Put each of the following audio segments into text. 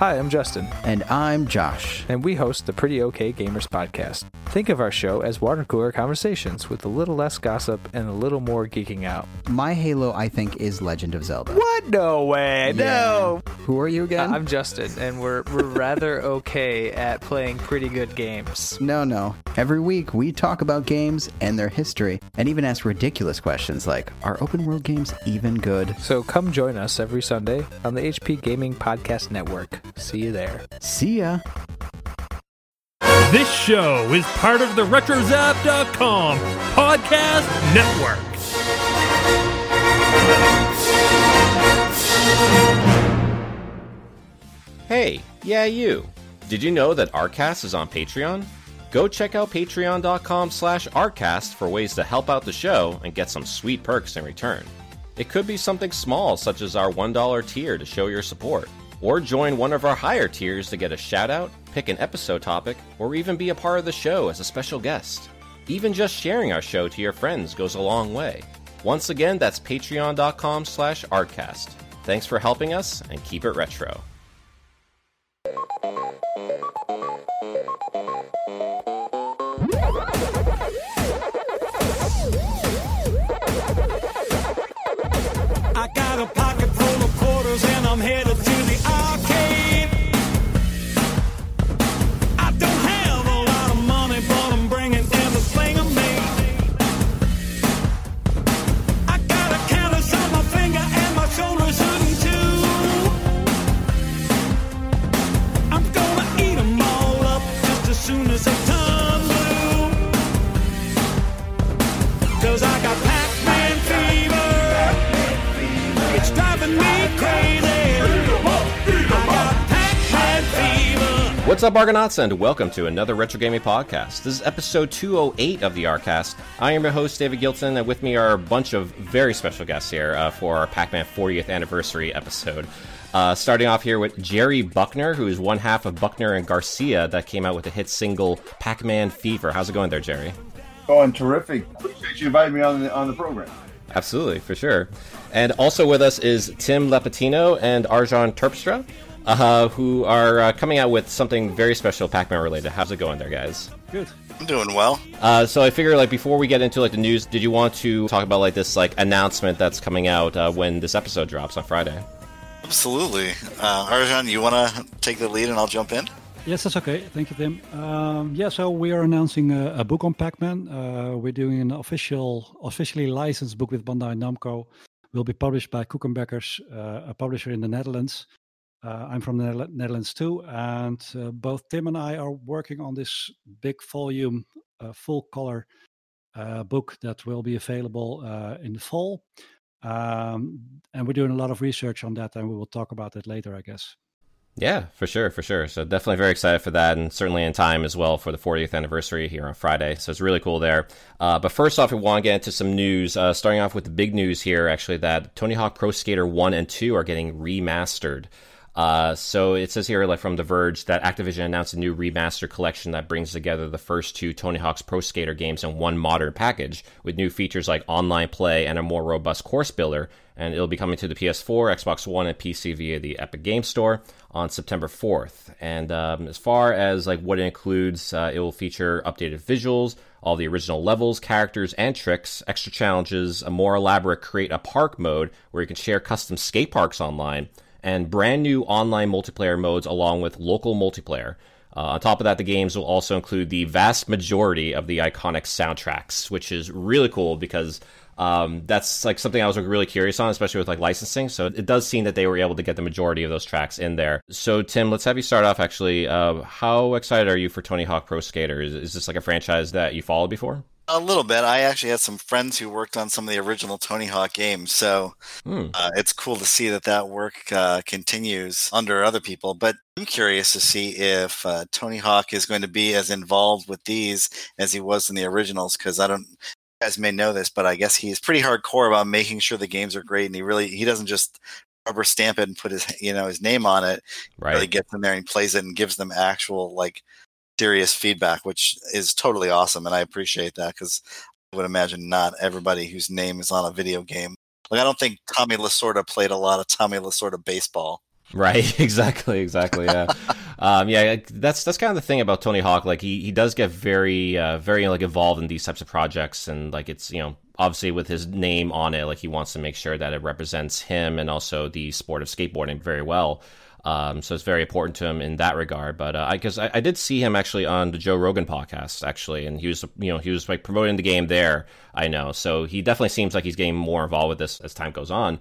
Hi, I'm Justin, And I'm Josh. and we host the Pretty OK Gamers podcast. Think of our show as water cooler conversations with a little less gossip and a little more geeking out. My Halo, I think, is Legend of Zelda. What? No way. No. Who are you again? I'm Justin, and we're we're rather okay at playing pretty good games. no, no. Every week we talk about games and their history, and even ask ridiculous questions like Are open world games even good? So come join us every Sunday on the HP Gaming Podcast Network. See you there. See ya. This show is part of the RetroZap.com podcast network. Hey, yeah, you. Did you know that Arcast is on Patreon? Go check out patreon.com slash arcast for ways to help out the show and get some sweet perks in return. It could be something small, such as our $1 tier to show your support. Or join one of our higher tiers to get a shout out, pick an episode topic, or even be a part of the show as a special guest. Even just sharing our show to your friends goes a long way. Once again, that's patreon.com slash arcast. Thanks for helping us and keep it retro. I got a pocket full of quarters and I'm headed to What's up, Argonauts, and welcome to another Retro Gaming Podcast. This is episode 208 of the Arcast. I am your host, David Gilton, and with me are a bunch of very special guests here uh, for our Pac Man 40th anniversary episode. Uh, starting off here with Jerry Buckner, who is one half of Buckner and Garcia that came out with the hit single Pac Man Fever. How's it going there, Jerry? going terrific. Appreciate you inviting me on the on the program. Absolutely, for sure. And also with us is Tim Lapetino and Arjan Terpstra, uh, who are uh, coming out with something very special Pac Man related. How's it going there, guys? Good. I'm doing well. Uh, so I figure, like, before we get into like the news, did you want to talk about like this like announcement that's coming out uh, when this episode drops on Friday? Absolutely. Uh, Arjan, you want to take the lead and I'll jump in? Yes, that's okay. Thank you, Tim. Um, yeah, so we are announcing a, a book on Pac-Man. Uh, we're doing an official, officially licensed book with Bandai Namco. Will be published by Koekenbeckers, uh, a publisher in the Netherlands. Uh, I'm from the Netherlands too, and uh, both Tim and I are working on this big volume, uh, full color uh, book that will be available uh, in the fall. Um, and we're doing a lot of research on that, and we will talk about it later, I guess. Yeah, for sure, for sure. So definitely very excited for that, and certainly in time as well for the 40th anniversary here on Friday. So it's really cool there. Uh, but first off, we want to get into some news. Uh, starting off with the big news here, actually, that Tony Hawk Pro Skater 1 and 2 are getting remastered. Uh, so it says here, like from The Verge, that Activision announced a new remaster collection that brings together the first two Tony Hawk's Pro Skater games in one modern package, with new features like online play and a more robust course builder. And it'll be coming to the PS4, Xbox One, and PC via the Epic Game Store on September 4th. And um, as far as like what it includes, uh, it will feature updated visuals, all the original levels, characters, and tricks, extra challenges, a more elaborate create a park mode where you can share custom skate parks online, and brand new online multiplayer modes along with local multiplayer. Uh, on top of that, the games will also include the vast majority of the iconic soundtracks, which is really cool because um, that's like something I was like, really curious on, especially with like licensing. So it does seem that they were able to get the majority of those tracks in there. So Tim, let's have you start off. Actually, uh, how excited are you for Tony Hawk Pro Skater? Is, is this like a franchise that you followed before? A little bit. I actually had some friends who worked on some of the original Tony Hawk games, so Hmm. uh, it's cool to see that that work uh, continues under other people. But I'm curious to see if uh, Tony Hawk is going to be as involved with these as he was in the originals, because I don't. You guys may know this, but I guess he's pretty hardcore about making sure the games are great, and he really he doesn't just rubber stamp it and put his you know his name on it. Right. Really gets in there and plays it and gives them actual like serious feedback, which is totally awesome, and I appreciate that because I would imagine not everybody whose name is on a video game. Like I don't think Tommy Lasorda played a lot of Tommy Lasorda baseball. Right, exactly, exactly. Yeah, um, yeah. That's that's kind of the thing about Tony Hawk. Like he, he does get very uh, very like involved in these types of projects, and like it's you know obviously with his name on it, like he wants to make sure that it represents him and also the sport of skateboarding very well. Um, so it's very important to him in that regard. But uh, I guess I, I, did see him actually on the Joe Rogan podcast actually, and he was you know he was like promoting the game there. I know, so he definitely seems like he's getting more involved with this as time goes on.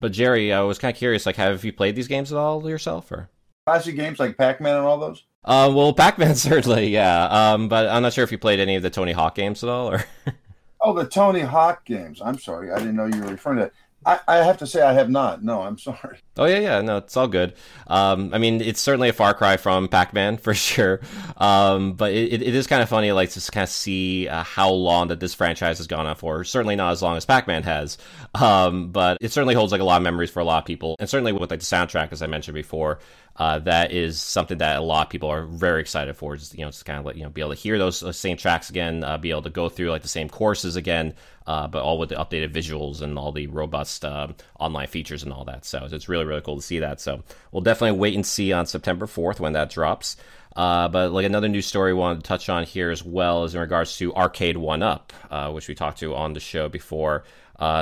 But Jerry, I was kind of curious, like, have you played these games at all yourself, or classic games like Pac-Man and all those? Uh, well, Pac-Man certainly, yeah. Um, but I'm not sure if you played any of the Tony Hawk games at all, or. oh, the Tony Hawk games. I'm sorry, I didn't know you were referring to that. I, I, have to say I have not. No, I'm sorry. Oh yeah, yeah, no, it's all good. Um, I mean, it's certainly a far cry from Pac-Man for sure. Um, but it, it is kind of funny, like to kind of see uh, how long that this franchise has gone on for. Certainly not as long as Pac-Man has, um, but it certainly holds like a lot of memories for a lot of people, and certainly with like the soundtrack, as I mentioned before. Uh, that is something that a lot of people are very excited for. Just you know, just kind of you know, be able to hear those, same tracks again, uh, be able to go through like the same courses again, uh, but all with the updated visuals and all the robust uh, online features and all that. So it's really really cool to see that. So we'll definitely wait and see on September fourth when that drops. Uh, but like another news story we wanted to touch on here as well is in regards to Arcade One Up, uh, which we talked to on the show before.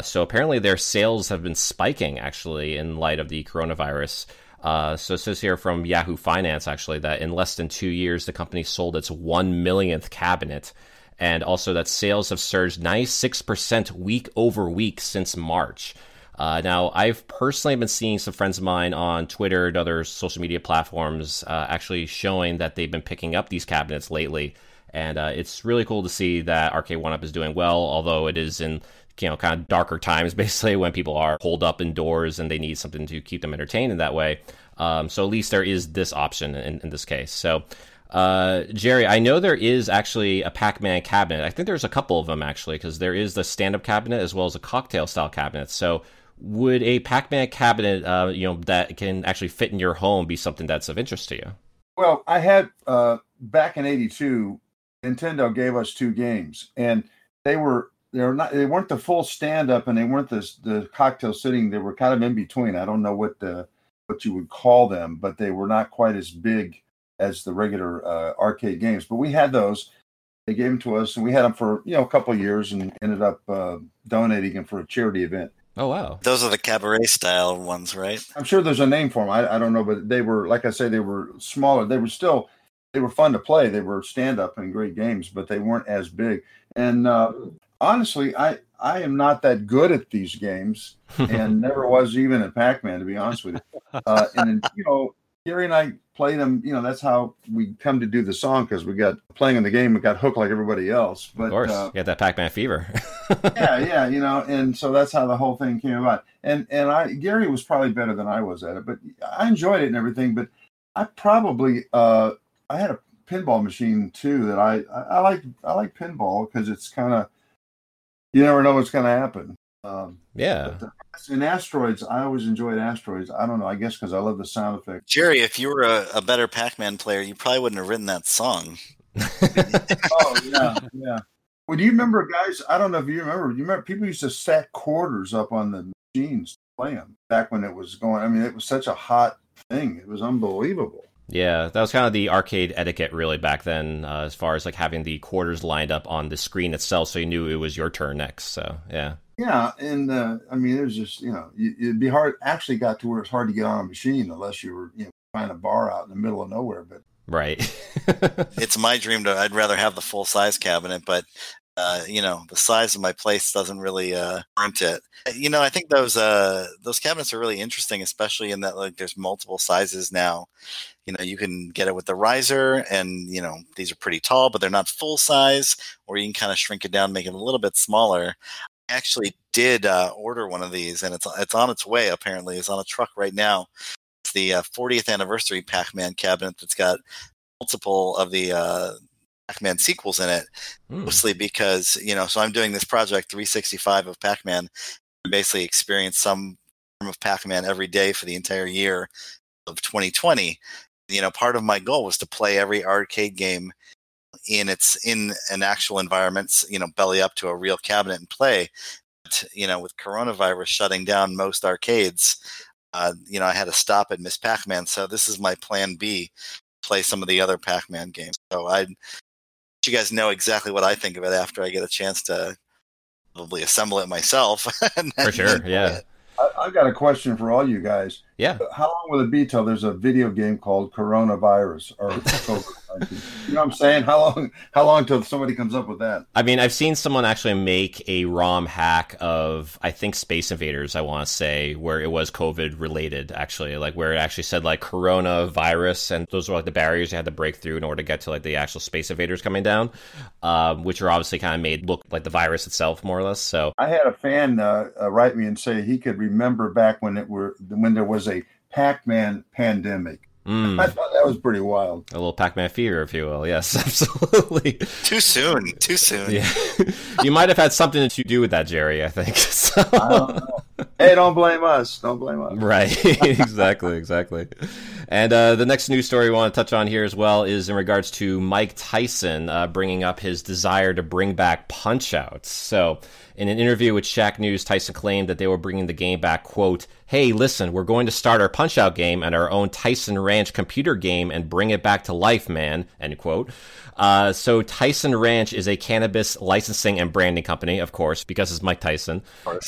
so apparently their sales have been spiking actually in light of the coronavirus. Uh, so it says here from Yahoo Finance actually that in less than two years the company sold its one millionth cabinet, and also that sales have surged 96% week over week since March. Uh, now, I've personally been seeing some friends of mine on Twitter and other social media platforms uh, actually showing that they've been picking up these cabinets lately. And uh, it's really cool to see that Arcade One Up is doing well, although it is in you know kind of darker times basically when people are holed up indoors and they need something to keep them entertained in that way. Um, so at least there is this option in, in this case. So. Uh, Jerry, I know there is actually a Pac-Man cabinet. I think there's a couple of them actually, because there is the stand-up cabinet as well as a cocktail-style cabinet. So, would a Pac-Man cabinet, uh, you know, that can actually fit in your home, be something that's of interest to you? Well, I had uh, back in '82, Nintendo gave us two games, and they were they're not they weren't the full stand up and they weren't the the cocktail sitting. They were kind of in between. I don't know what the what you would call them but they were not quite as big as the regular uh, arcade games. But we had those. They gave them to us and we had them for you know a couple of years and ended up uh, donating them for a charity event. Oh wow. Those are the cabaret style ones right? I'm sure there's a name for them I, I don't know but they were like i say they were smaller. They were still they were fun to play. They were stand up and great games but they weren't as big. And uh, honestly, I I am not that good at these games, and never was even at Pac-Man to be honest with you. Uh, and you know, Gary and I play them. You know, that's how we come to do the song because we got playing in the game. We got hooked like everybody else. But of course, uh, you got that Pac-Man fever. yeah, yeah, you know, and so that's how the whole thing came about. And and I Gary was probably better than I was at it, but I enjoyed it and everything. But I probably uh, I had a pinball machine too that I I, I like I like pinball because it's kind of you never know what's going to happen. Um, yeah. But, in asteroids, I always enjoyed asteroids. I don't know. I guess because I love the sound effect. Jerry, if you were a, a better Pac-Man player, you probably wouldn't have written that song. oh yeah, yeah. Well, do you remember, guys? I don't know if you remember. You remember people used to stack quarters up on the machines to play them back when it was going. I mean, it was such a hot thing. It was unbelievable. Yeah, that was kind of the arcade etiquette really back then, uh, as far as like having the quarters lined up on the screen itself, so you knew it was your turn next. So yeah. Yeah, and uh, I mean, it was just you know, it'd be hard. Actually, got to where it's hard to get on a machine unless you were you know find a bar out in the middle of nowhere. But right, it's my dream to. I'd rather have the full size cabinet, but uh, you know, the size of my place doesn't really uh, warrant it. You know, I think those uh, those cabinets are really interesting, especially in that like there's multiple sizes now. You know, you can get it with the riser, and you know these are pretty tall, but they're not full size. Or you can kind of shrink it down, make it a little bit smaller. I actually did uh, order one of these, and it's it's on its way. Apparently, it's on a truck right now. It's the 40th uh, anniversary Pac-Man cabinet that's got multiple of the uh, Pac-Man sequels in it, mm. mostly because you know. So I'm doing this project 365 of Pac-Man, basically experience some form of Pac-Man every day for the entire year of 2020. You know, part of my goal was to play every arcade game in its in an actual environment, you know, belly up to a real cabinet and play. But, you know, with coronavirus shutting down most arcades, uh, you know, I had to stop at Miss Pac-Man. So this is my plan B, play some of the other Pac-Man games. So I, you guys know exactly what I think of it after I get a chance to probably assemble it myself. For sure, yeah. it. I, I've got a question for all you guys. Yeah. How long will it be till there's a video game called Coronavirus or COVID-19? you know what I'm saying? How long? How long till somebody comes up with that? I mean, I've seen someone actually make a ROM hack of, I think, Space Invaders, I want to say, where it was COVID related, actually, like where it actually said like coronavirus, and those were like the barriers you had to break through in order to get to like the actual Space Invaders coming down, um, which are obviously kind of made look like the virus itself, more or less. So, I had a fan uh, uh, write me and say he could remember back when it were when there was a Pac-Man pandemic. mm, I thought that was pretty wild. a little Pac Man fever, if you will. Yes, absolutely. Too soon. Too soon. Yeah. you might have had something to do with that, Jerry, I think. So. I don't know. hey, don't blame us. Don't blame us. Right, exactly, exactly. And uh, the next news story we want to touch on here as well is in regards to Mike Tyson uh, bringing up his desire to bring back Punch Out. So, in an interview with Shacknews, Tyson claimed that they were bringing the game back, quote, Hey, listen, we're going to start our Punch Out game and our own Tyson Ranch computer game and bring it back to life, man, end quote. Uh, so Tyson Ranch is a cannabis licensing and branding company, of course, because it's Mike Tyson.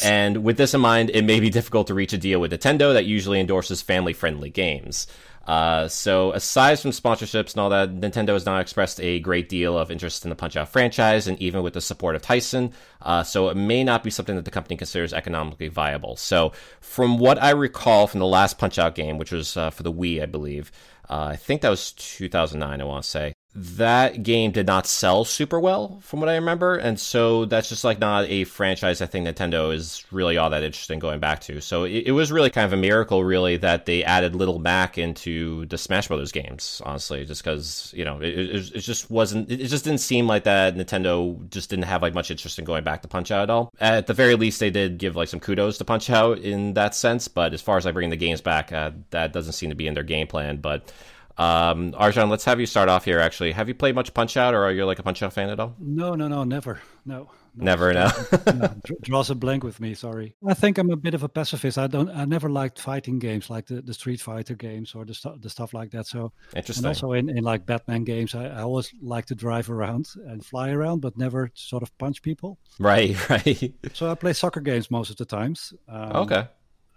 And with this in mind, it may be difficult to reach a deal with Nintendo that usually endorses family-friendly games. Uh, so aside from sponsorships and all that, Nintendo has not expressed a great deal of interest in the Punch Out franchise, and even with the support of Tyson, uh, so it may not be something that the company considers economically viable. So, from what I recall from the last Punch Out game, which was uh, for the Wii, I believe, uh, I think that was 2009. I want to say that game did not sell super well, from what I remember, and so that's just like not a franchise I think Nintendo is really all that interested in going back to. So it, it was really kind of a miracle, really, that they added Little Mac into the Smash Brothers games. Honestly, just because you know it, it, it just wasn't, it just didn't seem like that Nintendo just didn't have like much interest in going back to Punch Out at all. At the very least, they did give like some kudos to Punch Out in that sense, but as far as like bringing the games back, uh, that doesn't seem to be in their game plan. But um, Arjan, let's have you start off here. Actually, have you played much Punch Out, or are you like a Punch Out fan at all? No, no, no, never. No. no. Never, no. no, dr- draws a blank with me. Sorry. I think I'm a bit of a pacifist. I don't. I never liked fighting games like the, the Street Fighter games or the stuff the stuff like that. So Interesting. and also in, in like Batman games, I, I always like to drive around and fly around, but never sort of punch people. Right, right. So I play soccer games most of the times. Um, okay.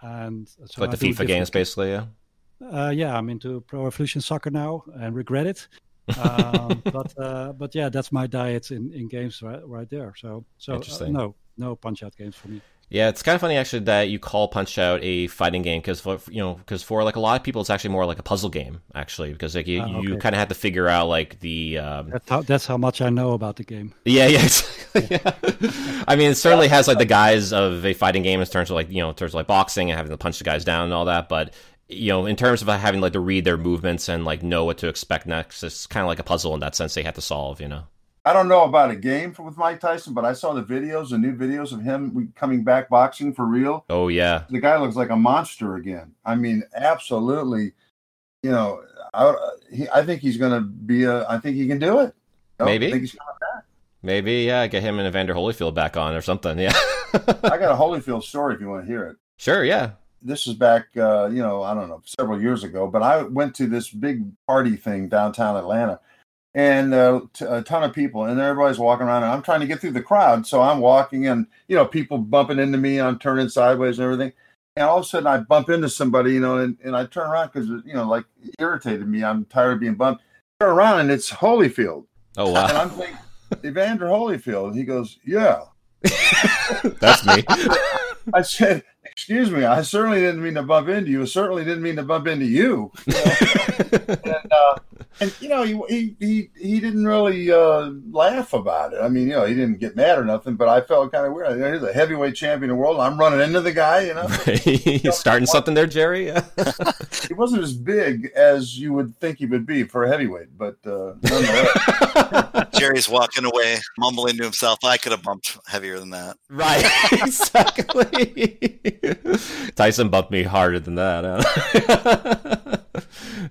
And so like I the FIFA games, basically, yeah. Uh, yeah, I'm into Pro Evolution Soccer now and regret it. um, but uh, but yeah, that's my diet in, in games right, right there. So so uh, no no punch out games for me. Yeah, it's kind of funny actually that you call Punch Out a fighting game because for you know because for like a lot of people it's actually more like a puzzle game actually because like you, Ah, you kind of have to figure out like the um, That's how, that's how much I know about the game. yeah yeah, exactly, yeah. I mean it certainly has like the guise of a fighting game in terms of like you know in terms of like boxing and having to punch the guys down and all that but you know in terms of having like to read their movements and like know what to expect next it's kind of like a puzzle in that sense they have to solve you know I don't know about a game for, with Mike Tyson, but I saw the videos, the new videos of him coming back boxing for real. oh yeah The guy looks like a monster again. I mean, absolutely. You know, I, he, I think he's going to be a. I think he can do it. You know, Maybe. I think he's maybe yeah get him and Evander Holyfield back on or something yeah I got a Holyfield story if you want to hear it. sure yeah This is back, uh, you know, I don't know, several years ago. But I went to this big party thing downtown Atlanta, and uh, t- a ton of people, and everybody's walking around, and I'm trying to get through the crowd. So I'm walking, and you know, people bumping into me, I'm turning sideways and everything. And all of a sudden, I bump into somebody, you know, and, and I turn around because you know, like it irritated me. I'm tired of being bumped. Turn around, and it's Holyfield, oh wow and I'm thinking, Evander Holyfield. And he goes, "Yeah." that's me I said, "Excuse me, I certainly didn't mean to bump into you. I certainly didn't mean to bump into you." you know? and, uh, and you know, he he he, he didn't really uh, laugh about it. I mean, you know, he didn't get mad or nothing. But I felt kind of weird. You know, He's a heavyweight champion of the world. I'm running into the guy. You know, you starting something there, Jerry? He wasn't as big as you would think he would be for a heavyweight, but uh, nonetheless, Jerry's walking away, mumbling to himself, I could have bumped heavier than that. right, exactly. Tyson bumped me harder than that. huh?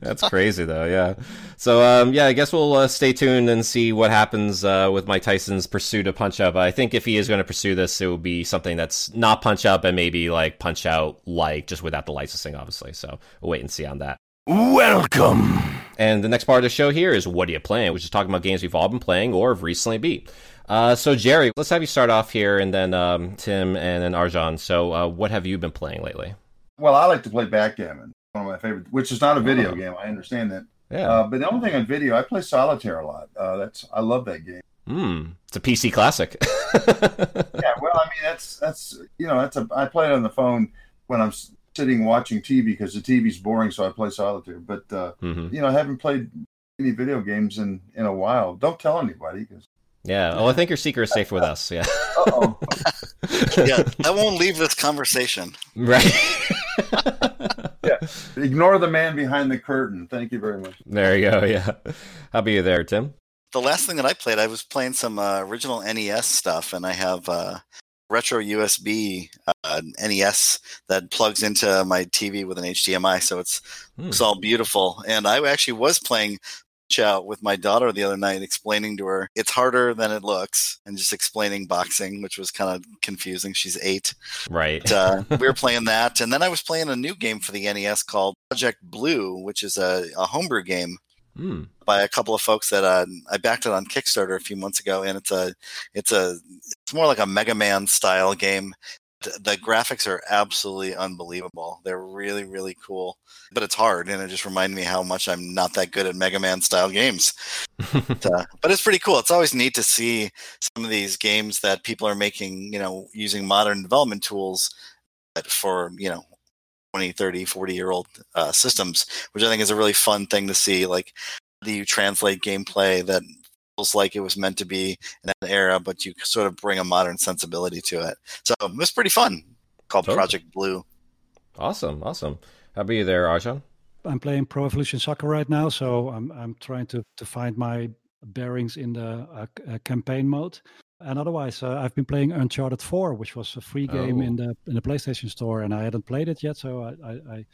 That's crazy, though. Yeah. So, um, yeah, I guess we'll uh, stay tuned and see what happens uh, with Mike Tyson's pursuit of Punch Out. I think if he is going to pursue this, it will be something that's not Punch Out, but maybe like Punch Out like, just without the licensing, obviously. So we'll wait and see on that. Welcome. And the next part of the show here is what are you playing? Which is talking about games we've all been playing or have recently beat. Uh, so Jerry, let's have you start off here, and then um, Tim, and then Arjan. So, uh, what have you been playing lately? Well, I like to play backgammon, one of my favorite, which is not a video game. I understand that. Yeah. Uh, but the only thing on video, I play solitaire a lot. Uh, that's I love that game. Hmm. It's a PC classic. yeah. Well, I mean, that's that's you know, that's a I play it on the phone when I'm sitting watching TV because the TV's boring, so I play solitaire. But uh, Mhm. you know, I haven't played any video games in in a while. Don't tell anybody because Yeah. Oh, I think your secret is safe with us. Yeah. oh, yeah, I won't leave this conversation. right. yeah. Ignore the man behind the curtain. Thank you very much. There you go. Yeah. How about you there, Tim? The last thing that I played, I was playing some uh, original NES stuff, and I have uh, retro USB uh, NES that plugs into my TV with an HDMI, so it's Hmm. it's all beautiful. And I actually was playing Punch Out with my daughter the other night, explaining to her it's harder than it looks, and just explaining boxing, which was kind of confusing. She's eight. Right. But, uh, we were playing that, and then I was playing a new game for the NES called Project Blue, which is a, a homebrew game Hmm. by a couple of folks that uh, I backed it on Kickstarter a few months ago, and it's a it's a it's more like a Mega Man style game. Th- The graphics are absolutely unbelievable. They're really really cool, but it's hard, and it just reminded me how much I'm not that good at Mega Man style games. But, uh, but it's pretty cool. It's always neat to see some of these games that people are making, you know, using modern development tools for you know 20 30 40 year old uh, systems which i think is a really fun thing to see like how do you translate gameplay that feels like it was meant to be in that era but you sort of bring a modern sensibility to it so it was pretty fun called Totally. project blue Awesome. Awesome. How about you there, Arjan? I'm playing Pro Evolution Soccer right now, so I'm I'm trying to to find my bearings in the uh, uh, campaign mode. And otherwise, uh, I've been playing Uncharted 4, which was a free game Oh. in the in the PlayStation Store, and I hadn't played it yet, so I, I, I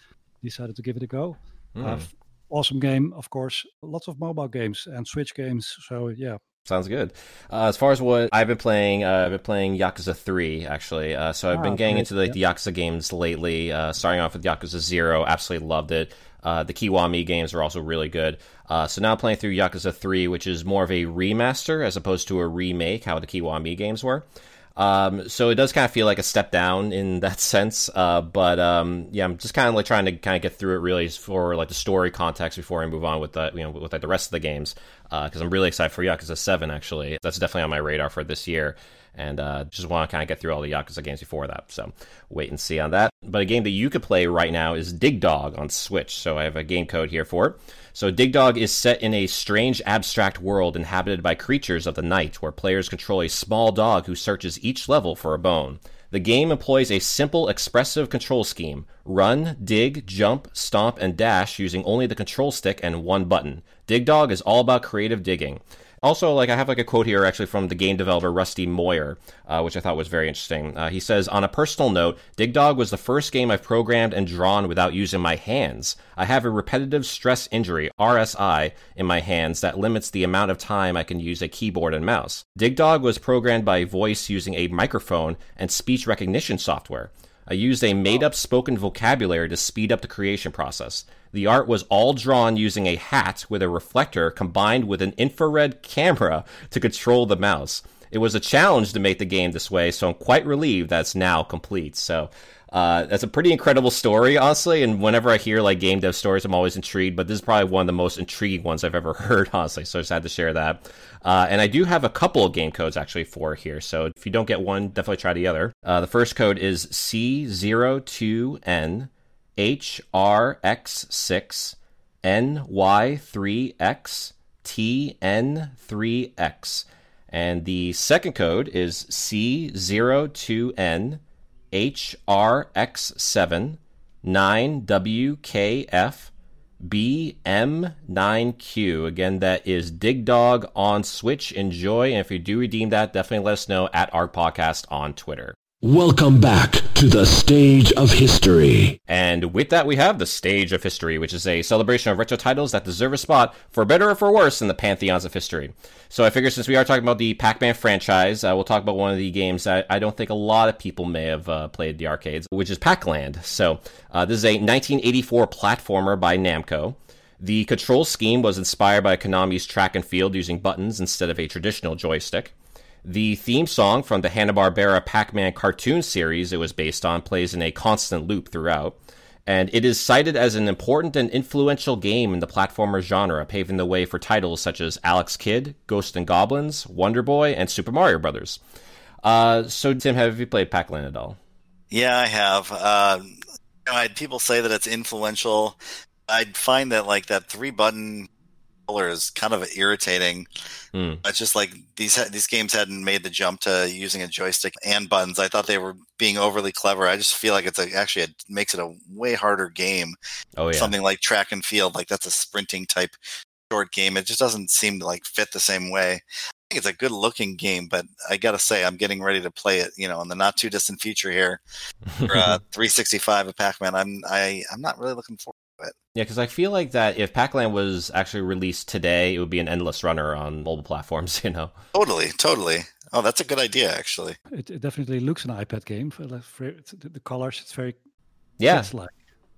decided to give it a go. Uh, f- awesome game, of course. Lots of mobile games and Switch games. So yeah, Sounds good. Uh, as far as what I've been playing, uh, I've been playing Yakuza 3, actually. Uh, so I've Ah, been getting great, into like the Yakuza games lately, uh, starting off with Yakuza 0. Absolutely loved it. Uh, the Kiwami games are also really good. Uh, so now I'm playing through Yakuza 3, which is more of a remaster as opposed to a remake, how the Kiwami games were. Um, so it does kind of feel like a step down in that sense. Uh, but um, yeah, I'm just kind of like trying to kind of get through it really for like the story context before I move on with the you know with like the rest of the games because I'm really excited for Yakuza Seven. Actually, that's definitely on my radar for this year. And uh, just want to kind of get through all the Yakuza games before that. So wait and see on that. But a game that you could play right now is Dig Dog on Switch. So I have a game code here for it. So Dig Dog is set in a strange abstract world inhabited by creatures of the night where players control a small dog who searches each level for a bone. The game employs a simple expressive control scheme. Run, dig, jump, stomp, and dash using only the control stick and one button. Dig Dog is all about creative digging. Also, like I have like a quote here actually from the game developer Rusty Moyher, uh, which I thought was very interesting. Uh, he says, "On a personal note, Dig Dog was the first game I've programmed and drawn without using my hands. I have a repetitive stress injury (RSI) in my hands that limits the amount of time I can use a keyboard and mouse. Dig Dog was programmed by voice using a microphone and speech recognition software." I used a made up spoken vocabulary to speed up the creation process. The art was all drawn using a hat with a reflector combined with an infrared camera to control the mouse. It was a challenge to make the game this way, so I'm quite relieved that it's now complete. So, uh, that's a pretty incredible story, honestly. And whenever I hear like game dev stories, I'm always intrigued. But this is probably one of the most intriguing ones I've ever heard, honestly. So I just had to share that. Uh, and I do have a couple of game codes actually for here. So if you don't get one, definitely try the other. Uh, the first code is C02N HRX6 NY3X TN3X. And the second code is C02N HRX7 9WKF BM9Q. Again, that is Dig Dog on Switch. Enjoy. And if you do redeem that, definitely let us know at our podcast on Twitter. Welcome back to the stage of history. And with that, we have the Stage of History, which is a celebration of retro titles that deserve a spot, for better or for worse, in the pantheons of history. So I figure since we are talking about the Pac Man franchise, uh, we'll talk about one of the games that I don't think a lot of people may have uh, played the arcades, which is Pac-Land. So uh, this is a 1984 platformer by Namco. The control scheme was inspired by Konami's track and field using buttons instead of a traditional joystick. The theme song from the Hanna-Barbera Pac-Man cartoon series it was based on plays in a constant loop throughout, and it is cited as an important and influential game in the platformer genre, paving the way for titles such as Alex Kidd, Ghosts and Goblins, Wonder Boy, and Super Mario Brothers. Uh, so, Tim, have you played Pac-Man at all? Yeah, I have. Uh, you know, I had people say that it's influential. I'd find that like that three button controller is kind of irritating. Mm. It's just like these these games hadn't made the jump to using a joystick and buttons. I thought they were being overly clever. I just feel like it's a, actually it makes it a way harder game. Oh yeah, Something like track and field, like that's a sprinting type short game. It just doesn't seem to like fit the same way. I think it's a good looking game, but I gotta say I'm getting ready to play it. You know, in the not too distant future here, for uh, 365 of Pac-Man. I'm I I'm not really looking forward it. Yeah, because I feel like that if Pac-Land was actually released today, it would be an endless runner on mobile platforms. You know. Totally, totally. Oh, that's a good idea, actually. It, it definitely looks an iPad game. For for the, the colors, it's very Yeah. kids-like.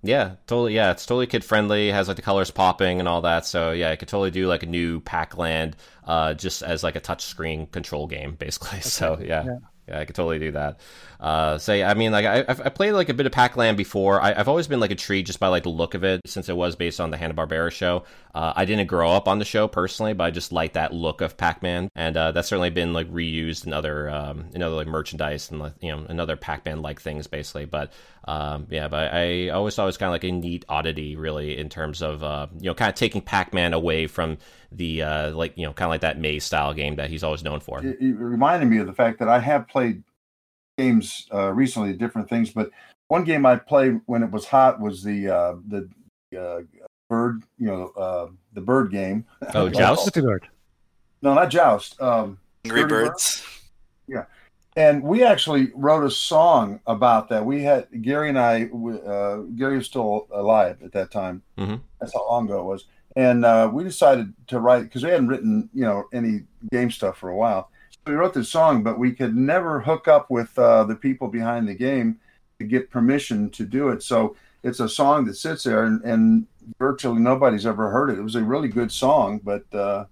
Yeah, totally. Yeah, it's totally kid friendly. Has like the colors popping and all that. So yeah, I could totally do like a new Pac-Land, uh, just as like a touchscreen control game, basically. So yeah. yeah. I could totally do that. Uh, say, I mean, like I, I've, played like a bit of Pac-Land before. I, I've always been like intrigued just by like the look of it, since it was based on the Hanna Barbera show. Uh, I didn't grow up on the show personally, but I just like that look of Pac-Man, and uh, that's certainly been like reused in other, um, in other like merchandise and you know, another Pac-Man like things, basically. But um, yeah, but I always thought it was kind of like a neat oddity, really, in terms of uh, you know, kind of taking Pac-Man away from the uh, like you know, kind of like that Maze style game that he's always known for. it, it reminded me of the fact that I have played games uh, recently, different things. But one game I played when it was hot was the uh, the uh, bird, you know, uh, the bird game. Oh, Joust? Bird. No, not Joust. Um, Angry Dirty Bird? Birds. Yeah, and we actually wrote a song about that. We had Gary and I. Uh, Gary was still alive at that time. Mhm. That's how long ago it was. And uh, we decided to write because we hadn't written, you know, any game stuff for a while. So we wrote this song, but we could never hook up with uh, the people behind the game to get permission to do it. So it's a song that sits there, and, and virtually nobody's ever heard it. It was a really good song, but uh,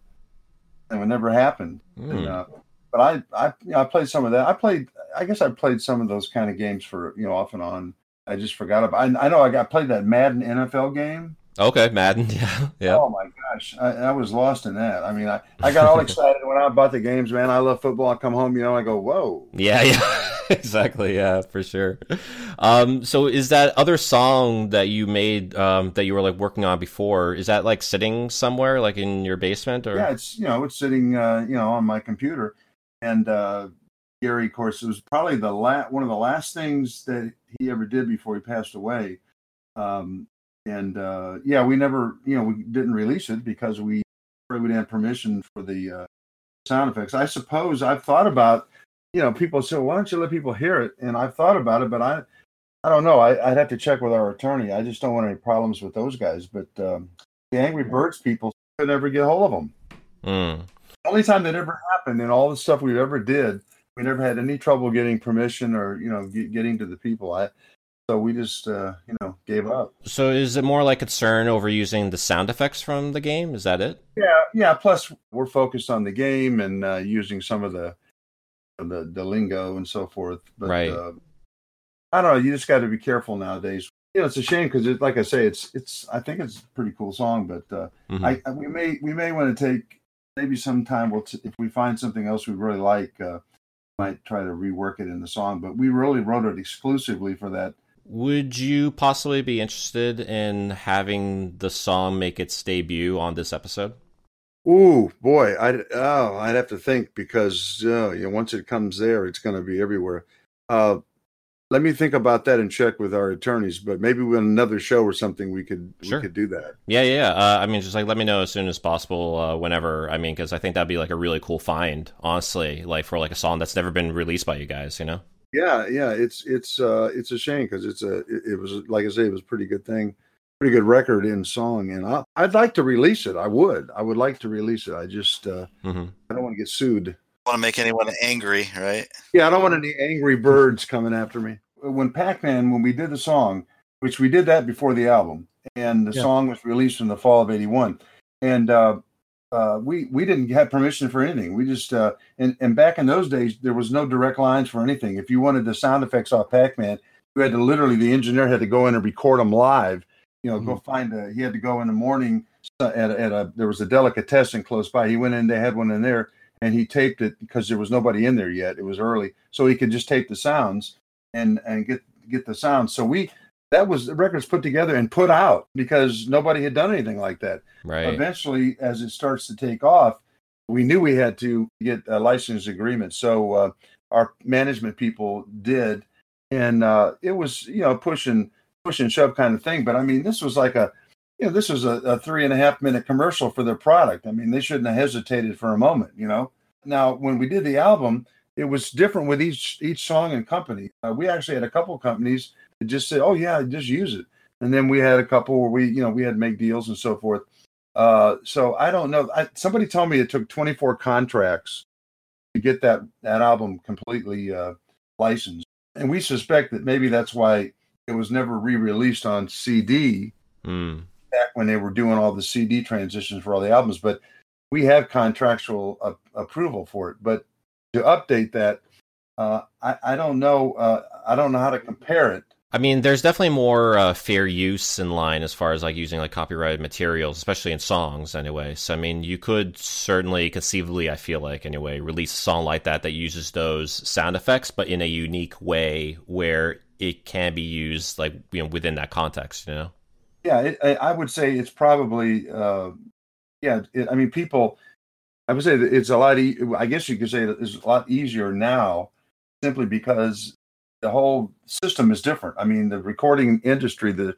it never happened. Hmm. And, uh, but I, I, you know, I played some of that. I played. I guess I played some of those kind of games for you know off and on. I just forgot about. I, I know I got played that Madden NFL game. Okay, Madden. Yeah, yeah. Oh my gosh, I, I was lost in that. I mean, I, I got all excited when I bought the games. Man, I love football. I come home, you know, I go, whoa. Yeah, yeah, exactly. Yeah, for sure. Um, so is that other song that you made um, that you were like working on before? Is that like sitting somewhere, like in your basement, or? Yeah, it's you know, it's sitting uh, you know on my computer, and uh, Gary, of course, it was probably the la- one of the last things that he ever did before he passed away. Um, and uh, yeah, we never, you know, we didn't release it because we we didn't have permission for the uh, sound effects. I suppose I've thought about, you know, people say, why don't you let people hear it? And I've thought about it, but I, I don't know. I, I'd have to check with our attorney. I just don't want any problems with those guys. But um, the Angry Birds people could never get hold of them. Mm. Only time that ever happened in all the stuff we've ever did, we never had any trouble getting permission or you know get, getting to the people. I so we just uh, you know gave up. So is it more like concern over using the sound effects from the game? Is that it? Yeah, yeah. Plus, we're focused on the game and uh, using some of the the, the lingo and so forth. But Right. uh, I don't know. You just got to be careful nowadays. You know, it's a shame because, like I say, it's it's. I think it's a pretty cool song, but uh, Mhm. I, I we may we may want to take maybe sometime. We'll t- if we find something else we really like, uh, might try to rework it in the song. But we really wrote it exclusively for that. Would you possibly be interested in having the song make its debut on this episode? Ooh, boy, I oh, I'd have to think because uh, you know, once it comes there, it's going to be everywhere. Uh, let me think about that and check with our attorneys. But maybe with another show or something, we could Sure. we could do that. Yeah, yeah. yeah. Uh, I mean, just like let me know as soon as possible, uh, whenever. I mean, because I think that'd be like a really cool find, honestly, like for like a song that's never been released by you guys. You know? Yeah, yeah, it's it's uh it's a shame because it's a it, it was like I say it was a pretty good thing, pretty good record in song, and I, I'd like to release it. I would, I would like to release it. I just uh Mhm. I don't want to get sued. Want to make anyone angry, right? Yeah, I don't want any angry birds coming after me. When Pac-Man, when we did the song, which we did that before the album, and the Yeah. song was released in the fall of '81, and uh, uh, we we didn't have permission for anything. We just uh, and and back in those days, there was no direct lines for anything. If you wanted the sound effects off Pac-Man, you had to literally the engineer had to go in and record them live. You know, go find a. He had to go in the morning uh, at a, at a. There was a delicatessen close by. He went in. They had one in there, and he taped it because there was nobody in there yet. It was early, so he could just tape the sounds and and get get the sounds. So we that was the records put together and put out because nobody had done anything like that. Right. Eventually, as it starts to take off, we knew we had to get a license agreement. So uh, our management people did, and uh, it was you know pushing push and shove kind of thing. But I mean, this was like a you know this was a, a three and a half minute commercial for their product. I mean, they shouldn't have hesitated for a moment. You know. Now, when we did the album, it was different with each each song and company. Uh, we actually had a couple companies that just said, "Oh yeah, just use it," and then we had a couple where we you know we had to make deals and so forth. Uh, so I don't know. I, somebody told me it took 24 contracts to get that that album completely uh, licensed, and we suspect that maybe that's why it was never re-released on CD Mm. Back when they were doing all the CD transitions for all the albums. But we have contractual a- approval for it. But to update that, uh, I, I don't know. Uh, I don't know how to compare it. I mean, there's definitely more uh, fair use in line as far as like using like copyrighted materials, especially in songs. Anyway, so I mean, you could certainly, conceivably, I feel like anyway, release a song like that that uses those sound effects, but in a unique way where it can be used like you know within that context. You know. Yeah, it, I, would say it's probably. Uh, yeah, it, I mean, people. I would say that it's a lot. E- I guess you could say it's a lot easier now, simply because the whole system is different. I mean, the recording industry, the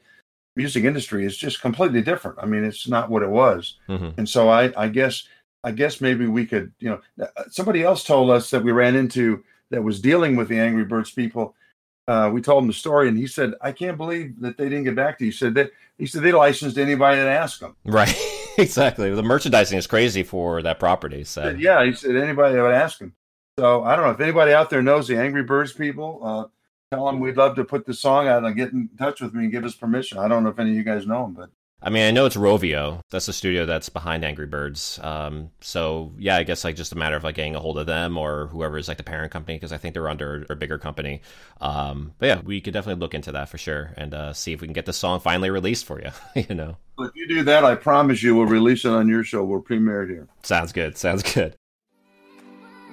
music industry is just completely different. I mean, it's not what it was. Mhm. And so I, I guess, I guess maybe we could, you know, somebody else told us that we ran into that was dealing with the Angry Birds people. Uh, we told him the story, and he said, "I can't believe that they didn't get back to you." He said that he said they licensed anybody that asked them. Right. exactly. The merchandising is crazy for that property. So Said, yeah, he said anybody that would ask him. So I don't know if anybody out there knows the Angry Birds people. Uh, tell them we'd love to put the song out and get in touch with me and give us permission. I don't know if any of you guys know them, but I mean, I know it's Rovio. That's the studio that's behind Angry Birds. Um, so yeah, I guess like just a matter of like getting a hold of them or whoever is like the parent company because I think they're under a bigger company. Um, but yeah, we could definitely look into that for sure and uh, see if we can get the song finally released for you. you know, if you do that, I promise you we'll release it on your show. We'll premiere it here. sounds good. Sounds good.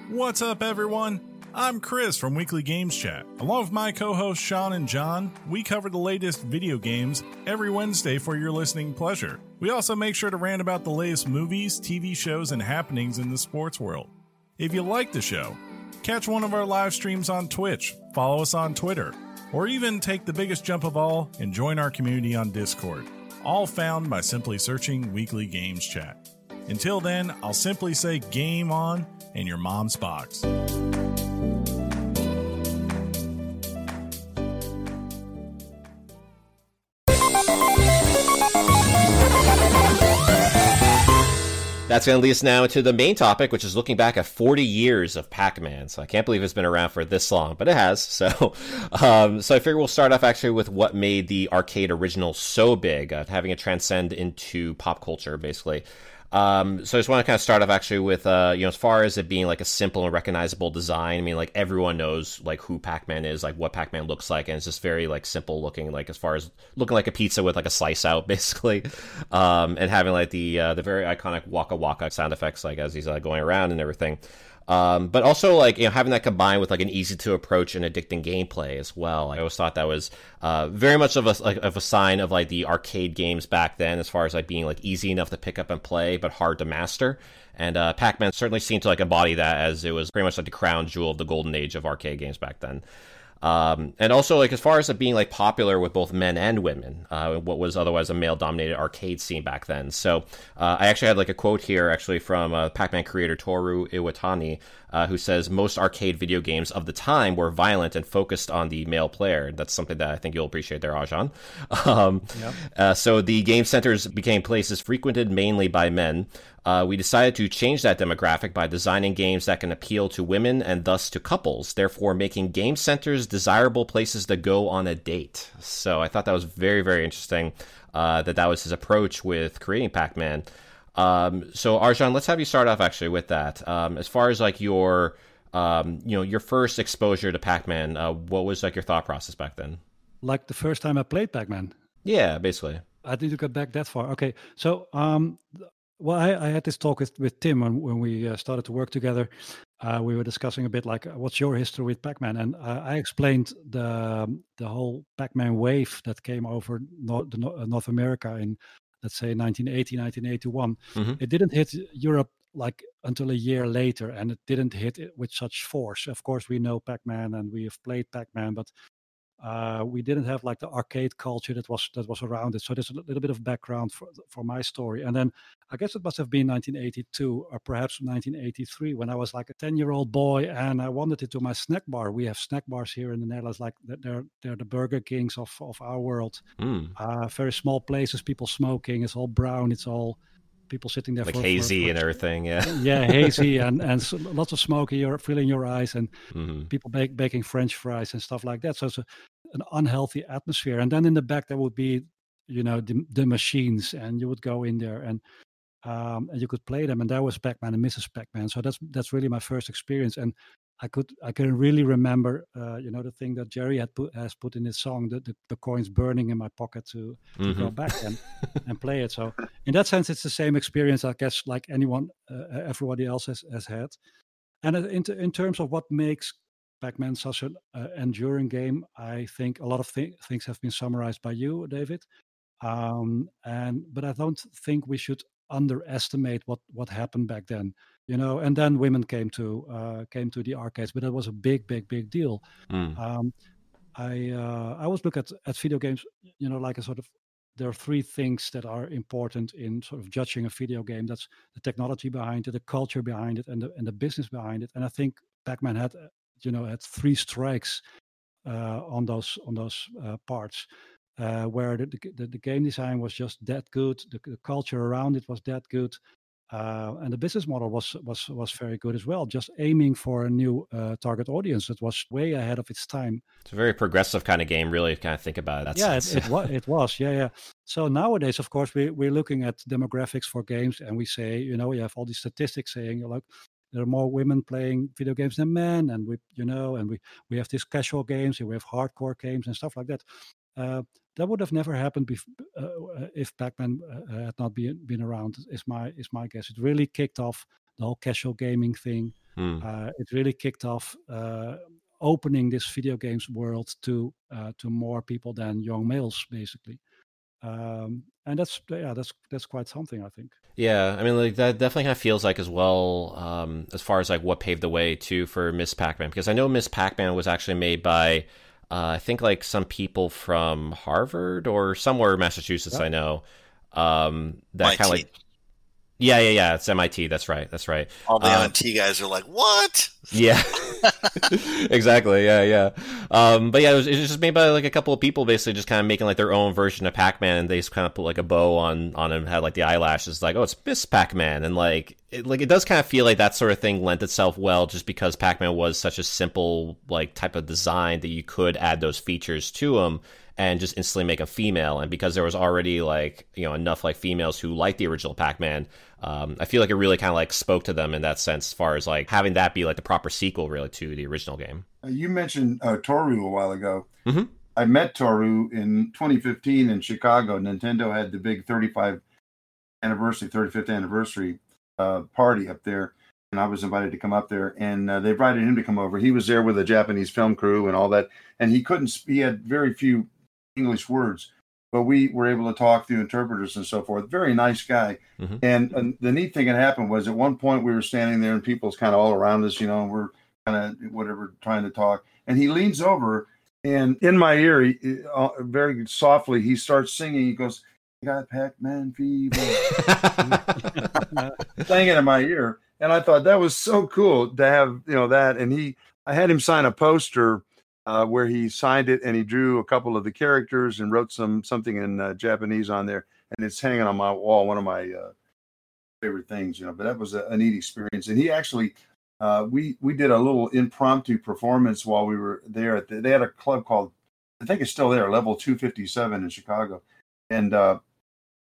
What's up, everyone? I'm Chris from Weekly Games Chat. Along with my co hosts Sean and John, we cover the latest video games every Wednesday for your listening pleasure. We also make sure to rant about the latest movies, TV shows, and happenings in the sports world. If you like the show, catch one of our live streams on Twitch, follow us on Twitter, or even take the biggest jump of all and join our community on Discord. All found by simply searching Weekly Games Chat. Until then, I'll simply say game on in your mom's box. That's going to lead us now to the main topic, which is looking back at 40 years of Pac-Man. So I can't believe it's been around for this long, but it has. So, um, so I figure we'll start off actually with what made the arcade original so big, uh, having it transcend into pop culture, basically. Um, so I just want to kind of start off actually with, uh, you know, as far as it being like a simple and recognizable design. I mean, like everyone knows like who Pac-Man is, like what Pac-Man looks like, and it's just very like simple looking, like as far as looking like a pizza with like a slice out, basically, um, and having like the uh, the very iconic Waka Waka sound effects, like as he's uh, going around and everything. Um, but also like you know having that combined with like an easy to approach and addicting gameplay as well. I always thought that was uh, very much of a like of a sign of like the arcade games back then, as far as like being like easy enough to pick up and play, but hard to master. And uh, Pac-Man certainly seemed to like embody that, as it was pretty much like the crown jewel of the golden age of arcade games back then. Um, and also, like as far as it being like popular with both men and women, uh, what was otherwise a male-dominated arcade scene back then. So uh, I actually had like a quote here, actually from uh, Pac-Man creator Toru Iwatani, uh, who says most arcade video games of the time were violent and focused on the male player. That's something that I think you'll appreciate there, Arjan. Um, yep. uh, so the game centers became places frequented mainly by men. Uh, we decided to change that demographic by designing games that can appeal to women and thus to couples, therefore making game centers desirable places to go on a date. So I thought that was very, very interesting uh, that that was his approach with creating Pac-Man. Um, so Arjan, let's have you start off actually with that. Um, as far as like your, um, you know, your first exposure to Pac-Man, uh, what was like your thought process back then? Like the first time I played Pac-Man. Yeah, basically. I need to go back that far. Okay, so um, well, I, I, had this talk with, with Tim when, when we uh, started to work together. Uh, we were discussing a bit like, what's your history with Pac-Man? And uh, I explained the the whole Pac-Man wave that came over North, uh, North America in, let's say, 1980, 1981. Mm-hmm. It didn't hit Europe like until a year later, and it didn't hit it with such force. Of course, we know Pac-Man and we have played Pac-Man, but uh, we didn't have like the arcade culture that was that was around it. So there's a little bit of background for for my story. And then I guess it must have been 1982 or perhaps 1983 when I was like a 10 year old boy and I wandered into my snack bar. We have snack bars here in the Netherlands, like they're they're the Burger Kings of of our world. Mm. Uh, very small places, people smoking. It's all brown. It's all people sitting there like for, hazy for, for, and everything yeah. Yeah hazy and and lots of smoke in your filling your eyes and mm-hmm. people bake, baking french fries and stuff like that. So it's a, an unhealthy atmosphere. And then in the back there would be you know the, the machines and you would go in there and um, and you could play them. And that was pac-man and mrs pac-man. So that's that's really my first experience. And I could I can really remember uh, you know the thing that Jerry had put has put in his song the, the, the coins burning in my pocket to, to mm-hmm. go back and and play it. So in that sense, it's the same experience I guess like anyone uh, everybody else has, has had. And in in terms of what makes Pac-Man such an uh, enduring game, I think a lot of th- things have been summarized by you, David. Um, and but I don't think we should underestimate what what happened back then you know and then women came to uh, came to the arcades but that was a big big big deal. Mm. um, i uh, i always look at at video games you know like a sort of there are three things that are important in sort of judging a video game. That's the technology behind it the culture behind it and the, and the business behind it. And i think pac-man had uh, you know had three strikes uh, on those on those uh, parts uh, where the, the, the, game design was just that good, the, the culture around it was that good, uh, and the business model was was was very good as well. Just aiming for a new uh, target audience that was way ahead of its time. It's a very progressive kind of game, really. Kind of think about it. That's, yeah, it, it, was, it was. Yeah, yeah. So nowadays, of course, we we're looking at demographics for games, and we say, you know, you have all these statistics saying, like, there are more women playing video games than men, and we, you know, and we we have these casual games, and we have hardcore games and stuff like that. Uh, that would have never happened bef- uh, uh if Pac-Man uh, uh, had not been been around. Is my is my guess. It really kicked off the whole casual gaming thing. Hmm. Uh, it really kicked off opening this video games world to to more people than young males, basically. Um, and that's yeah, that's that's quite something, I think. Yeah, I mean, like that definitely kind of feels like as well, um, as far as like what paved the way too for Miss Pac-Man, because I know Miss Pac-Man was actually made by uh, I think like some people from Harvard or somewhere Massachusetts. I know um, that kind of like yeah, yeah, yeah. It's MIT. That's right. That's right. All the um, MIT guys are like, "What?" Yeah, exactly. Yeah, yeah. Um, but yeah, it was, it was, just made by like a couple of people, basically just kind of making like their own version of Pac-Man, they just kind of put like a bow on on him, had like the eyelashes, like, "Oh, it's Miss Pac-Man," and like, it, like it does kind of feel like that sort of thing lent itself well, just because Pac-Man was such a simple like type of design that you could add those features to him and just instantly make a female. And because there was already like you know enough like females who liked the original Pac-Man, um, I feel like it really kind of like spoke to them in that sense, as far as like having that be like the proper sequel really to the original game. Uh, you mentioned uh, Toru a while ago. Mm-hmm. I met Toru in 2015 in Chicago. Nintendo had the big 35 anniversary, 35th anniversary uh, party up there, and I was invited to come up there. And uh, they invited him to come over. He was there with a Japanese film crew and all that, and he couldn't. He had very few English words, but we were able to talk through interpreters and so forth. Very nice guy. Mm-hmm. And, and, the neat thing that happened was at one point we were standing there and people's kind of all around us, you know, and we're kind of whatever trying to talk. and he leans over and in my ear, he, uh, very softly, he starts singing. He goes, "I got Pac-Man fever," saying it in my ear, and I thought that was so cool to have you know that. And he, I had him sign a poster uh, where he signed it and he drew a couple of the characters and wrote some something in uh, Japanese on there, and it's hanging on my wall. One of my uh, favorite things, you know. But that was a, a neat experience, and he actually. Uh, we we did a little impromptu performance while we were there. At the, they had a club called, I think it's still there, Level Two Fifty Seven in Chicago, and uh,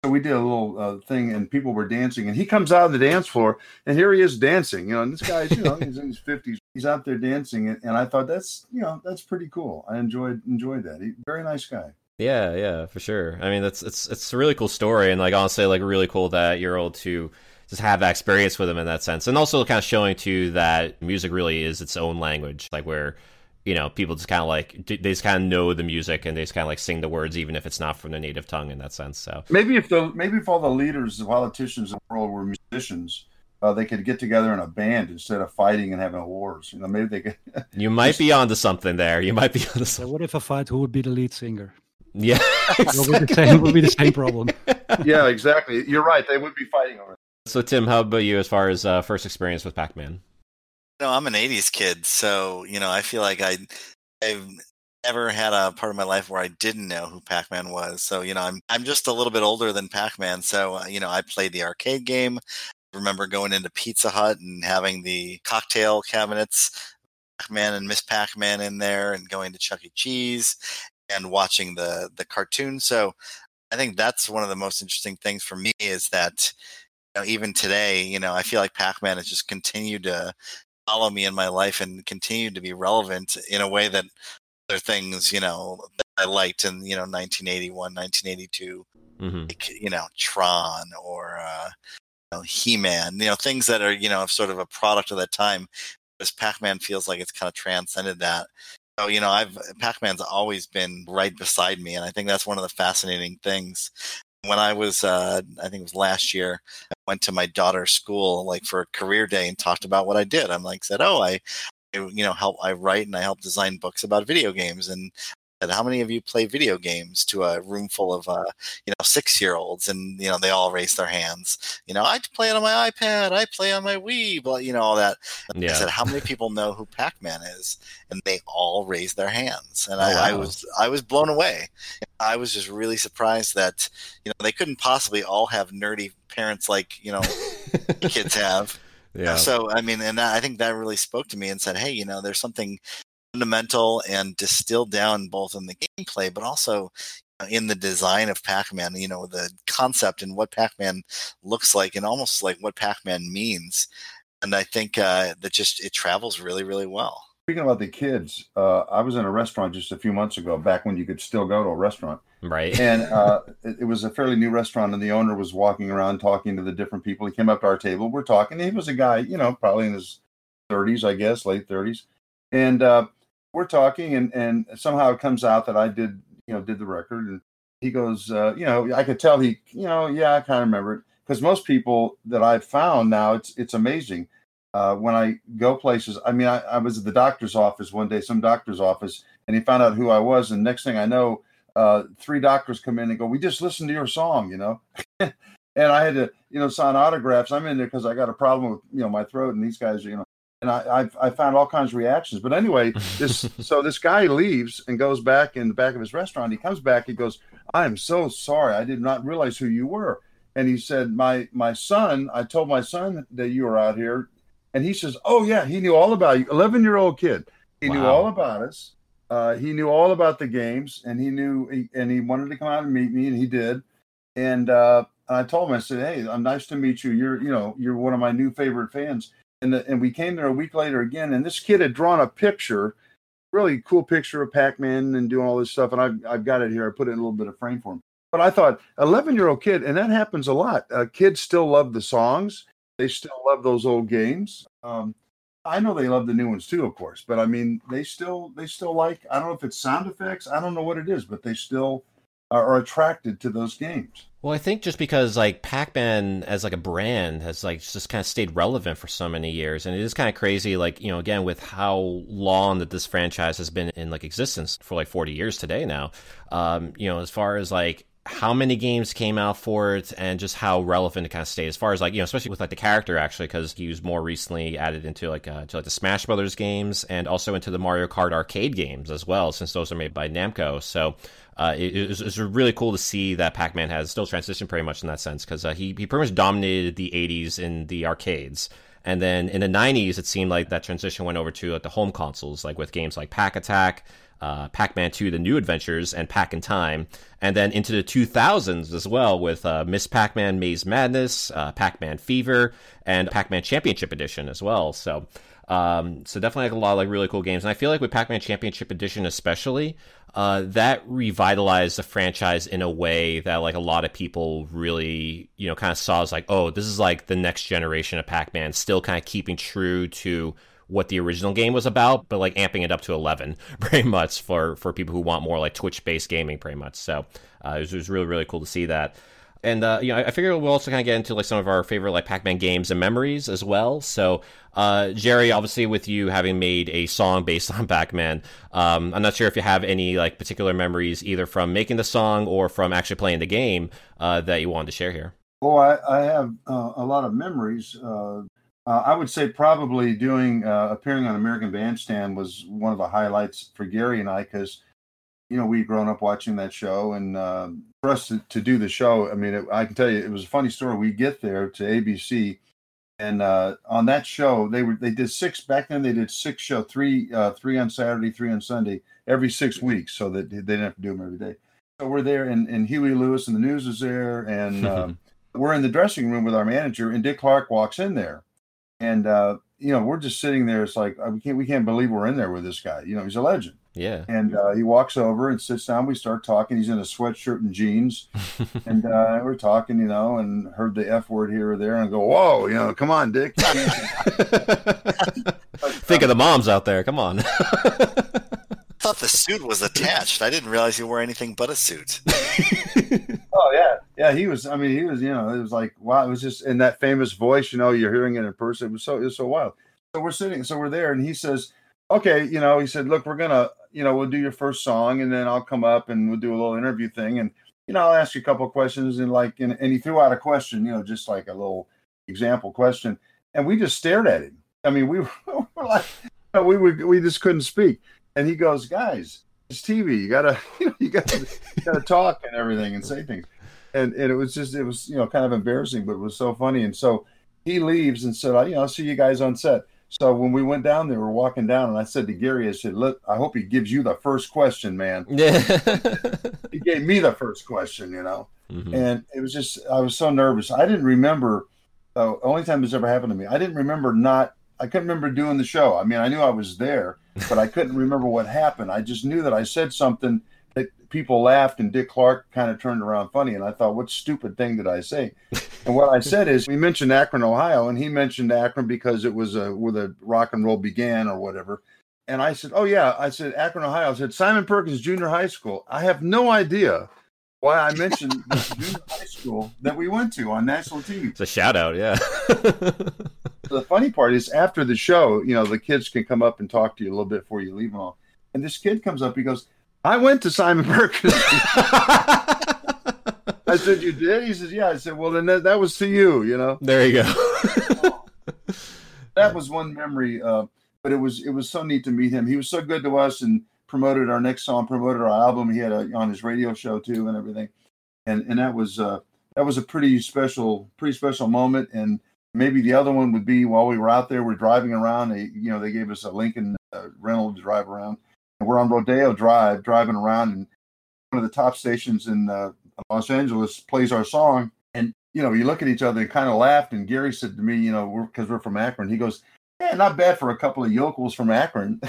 so we did a little uh, thing, and people were dancing. And he comes out on the dance floor, and here he is dancing. You know, and this guy's you know he's in his fifties. He's out there dancing, and, and I thought that's you know that's pretty cool. I enjoyed enjoyed that. He, very nice guy. Yeah, yeah, for sure. I mean, that's it's it's a really cool story, and like honestly, like really cool that you're able to just have that experience with him in that sense, and also kind of showing too that music really is its own language, like where you know people just kind of like they just kind of know the music and they just kind of like sing the words even if it's not from their native tongue in that sense. So maybe if the maybe if all the leaders, the politicians in the world were musicians. Uh, they could get together in a band instead of fighting and having wars. You know, maybe they could. you might be onto something there. You might be onto something. So what if a fight? Who would be the lead singer? Yeah, exactly. would, be the same, would be the same problem. yeah, exactly. You're right. They would be fighting over. It. So, Tim, how about you as far as uh, first experience with Pac Man? No, I'm an '80s kid, so you know, I feel like I, I've never had a part of my life where I didn't know who Pac-Man was. So you know, I'm I'm just a little bit older than Pac-Man, so uh, you know, I played the arcade game. Remember going into Pizza Hut and having the cocktail cabinets, Pac-Man and Miss Pac-Man in there, and going to Chuck E. Cheese and watching the the cartoon. So I think that's one of the most interesting things for me is that know, even today, you know, I feel like Pac-Man has just continued to follow me in my life and continue to be relevant in a way that other things, you know, I liked in, you know, 1981, 1982, mm-hmm. like, you know, Tron or, uh, you know, He-Man, you know, things that are, you know, sort of a product of that time. Whereas Pac-Man feels like it's kind of transcended that. So, you know, I've Pac-Man's always been right beside me, and I think that's one of the fascinating things when I was, uh, I think it was last year, I went to my daughter's school like for a career day and talked about what I did. I'm like, said, oh, I, you know, help, I write and I help design books about video games. And how many of you play video games to a room full of, uh, you know, six year olds? And, you know, they all raise their hands. You know, I play it on my iPad, I play on my Wii, but, you know, all that. Yeah. I said, how many people know who Pac Man is? And they all raised their hands. And Oh, I, I was, I was blown away. I was just really surprised that, you know, they couldn't possibly all have nerdy parents like, you know, kids have. Yeah. So, I mean, and that, I think that really spoke to me and said, hey, you know, there's something fundamental and distilled down both in the gameplay, but also uh, in the design of Pac-Man, you know, the concept and what Pac-Man looks like and almost like what Pac-Man means. And I think uh, that just, it travels really, really well. Speaking about the kids, uh, I was in a restaurant just a few months ago, back when you could still go to a restaurant. Right. and uh, it, it was a fairly new restaurant, and the owner was walking around talking to the different people. He came up to our table. We're talking. He was a guy, you know, probably in his 30s, I guess, late 30s. And uh, we're talking, and and somehow it comes out that I did, you know, did the record. And he goes, uh, you know, I could tell he, you know, yeah, I kind of remember it because most people that I've found now, it's it's amazing. Uh, when I go places, I mean, I, I was at the doctor's office one day, some doctor's office, and he found out who I was. And next thing I know, uh, three doctors come in and go, "We just listened to your song," you know. and I had to, you know, sign autographs. I'm in there because I got a problem with, you know, my throat, and these guys, you know, and I, I've I found all kinds of reactions. But anyway, this so this guy leaves and goes back in the back of his restaurant. He comes back. He goes, "I am so sorry. I did not realize who you were." And he said, "My my son. I told my son that you were out here." And he says, "Oh yeah, he knew all about you. Eleven year old kid. He knew all about us. Uh, he knew all about the games, and he knew, he, and he wanted to come out and meet me, and he did. And uh, I told him, I said, "Hey, I'm nice to meet you. You're, you know, you're one of my new favorite fans." And the, and we came there a week later again, and this kid had drawn a picture, really cool picture of Pac-Man and doing all this stuff, and I've I've got it here. I put it in a little bit of frame for him. But I thought, 11 year old kid, and that happens a lot. Uh, kids still love the songs. They still love those old games. Um, I know they love the new ones too, of course. But I mean, they still they still like. I don't know if it's sound effects. I don't know what it is, but they still are, attracted to those games. Well, I think just because like Pac-Man as like a brand has like just kind of stayed relevant for so many years, and it is kind of crazy. Like you know, again with how long that this franchise has been in like existence for like forty years today now. Um, you know, as far as like how many games came out for it and just how relevant it kind of stayed as far as like you know especially with like the character actually because he was more recently added into like uh, to like the smash brothers games and also into the mario kart arcade games as well since those are made by namco so uh, it, it's, it's really cool to see that pac-man has still transitioned pretty much in that sense because uh, he, he pretty much dominated the 80s in the arcades. And then in the 90s it seemed like that transition went over to like, the home consoles like with games like pac attack uh, Pac-Man 2: The New Adventures and Pac in Time, and then into the 2000s as well with uh, Miss Pac-Man: Maze Madness, uh, Pac-Man Fever, and Pac-Man Championship Edition as well. So, um, so definitely like a lot of like really cool games, and I feel like with Pac-Man Championship Edition especially, uh, that revitalized the franchise in a way that like a lot of people really you know kind of saw as like, oh, this is like the next generation of Pac-Man, still kind of keeping true to what the original game was about, but like amping it up to 11 pretty much for, for people who want more like Twitch based gaming pretty much. So uh, it, was, it was really, really cool to see that. And uh, you know, I figure we'll also kind of get into like some of our favorite like Pac-Man games and memories as well. So, uh, Jerry, obviously, with you having made a song based on Pac-Man, um, I'm not sure if you have any like particular memories either from making the song or from actually playing the game uh, that you wanted to share here. Oh, I, I have uh, a lot of memories. Uh, uh, I would say probably doing uh, appearing on American Bandstand was one of the highlights for Gary and I because you know we'd grown up watching that show, and uh, for us to, to, do the show, I mean, it, I can tell you it was a funny story. We get there to ABC, and uh, on that show they were they did six back then. They did six show three uh, three on Saturday, three on Sunday every six weeks, so that they didn't have to do them every day. So we're there, and, and Huey Lewis and the news is there, and um, we're in the dressing room with our manager, and Dick Clark walks in there and uh, you know we're just sitting there. It's like uh, we can't we can't believe we're in there with this guy. You know, he's a legend. Yeah. And uh, he walks over and sits down. We start talking. He's in a sweatshirt and jeans, and uh, we're talking. You know, and heard the f word here or there, and I go, "Whoa, you know, come on, Dick." Think of the moms out there. Come on. I thought the suit was attached. I didn't realize you wore anything but a suit. oh yeah, yeah. He was. I mean, he was. You know, it was like wow. It was just in that famous voice. You know, you're hearing it in person. It was so. It was so wild. So we're sitting. So we're there, and he says, "Okay, you know," he said, "Look, we're gonna, you know, we'll do your first song, and then I'll come up and we'll do a little interview thing, and you know, I'll ask you a couple questions, and like, and, and he threw out a question, you know, just like a little example question, and we just stared at him. I mean, we were, like, we we we just couldn't speak." and he goes, "Guys, it's TV. You gotta, you know, you gotta, you gotta talk and everything and say things." And and it was just, it was, you know, kind of embarrassing, but it was so funny. And so he leaves and said, "I, you know, I'll see you guys on set." So when we went down there, we are walking down, and I said to Gary, "I said, look, I hope he gives you the first question, man." Yeah. he gave me the first question, you know, mm-hmm. and it was just, I was so nervous. I didn't remember. The only time this ever happened to me, I didn't remember not. I couldn't remember doing the show. I mean, I knew I was there, but I couldn't remember what happened. I just knew that I said something people laughed and Dick Clark kind of turned around funny. And I thought, what stupid thing did I say? And what I said is, we mentioned Akron, Ohio, and he mentioned Akron because it was a, where the rock and roll began or whatever. And I said, oh, yeah. I said, Akron, Ohio. I said, Simon Perkins Junior High School. I have no idea why I mentioned the junior high school that we went to on national TV. It's a shout out, yeah. the funny part is after the show, you know, the kids can come up and talk to you a little bit before you leave them all. And this kid comes up, he goes, I went to Simon Perkins. I said, You did? He says, Yeah. I said, Well, then that, that was to you, you know. There you go. that was one memory. Uh, but it was it was so neat to meet him. He was so good to us and promoted our next song, promoted our album. He had a, on his radio show too and everything. And and that was uh, that was a pretty special pretty special moment. And maybe the other one would be while we were out there, we're driving around. They, you know, they gave us a Lincoln uh, rental to drive around, and we're on Rodeo Drive driving around, and one of the top stations in uh, Los Angeles plays our song, and you know, you look at each other and kind of laughed. And Gary said to me, you know, because we're, we're, from Akron, he goes, "Yeah, not bad for a couple of yokels from Akron." we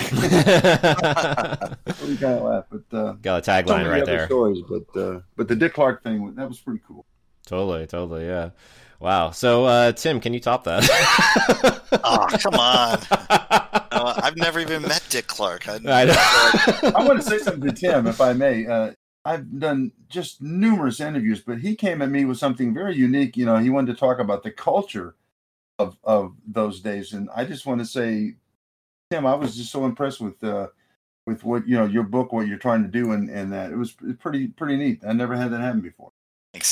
kind of laughed, but uh, got a tagline right there. Stories, but uh, but the Dick Clark thing that was pretty cool. Totally, totally, yeah. Wow. So, uh, Tim, can you top that? oh, come on. Uh, I've never even met Dick Clark. I, I, I want to say something to Tim, if I may. Uh, I've done just numerous interviews, but he came at me with something very unique. You know, he wanted to talk about the culture of of those days, and I just want to say, Tim, I was just so impressed with uh, with what you know your book, what you're trying to do, and and that it was pretty pretty neat. I never had that happen before.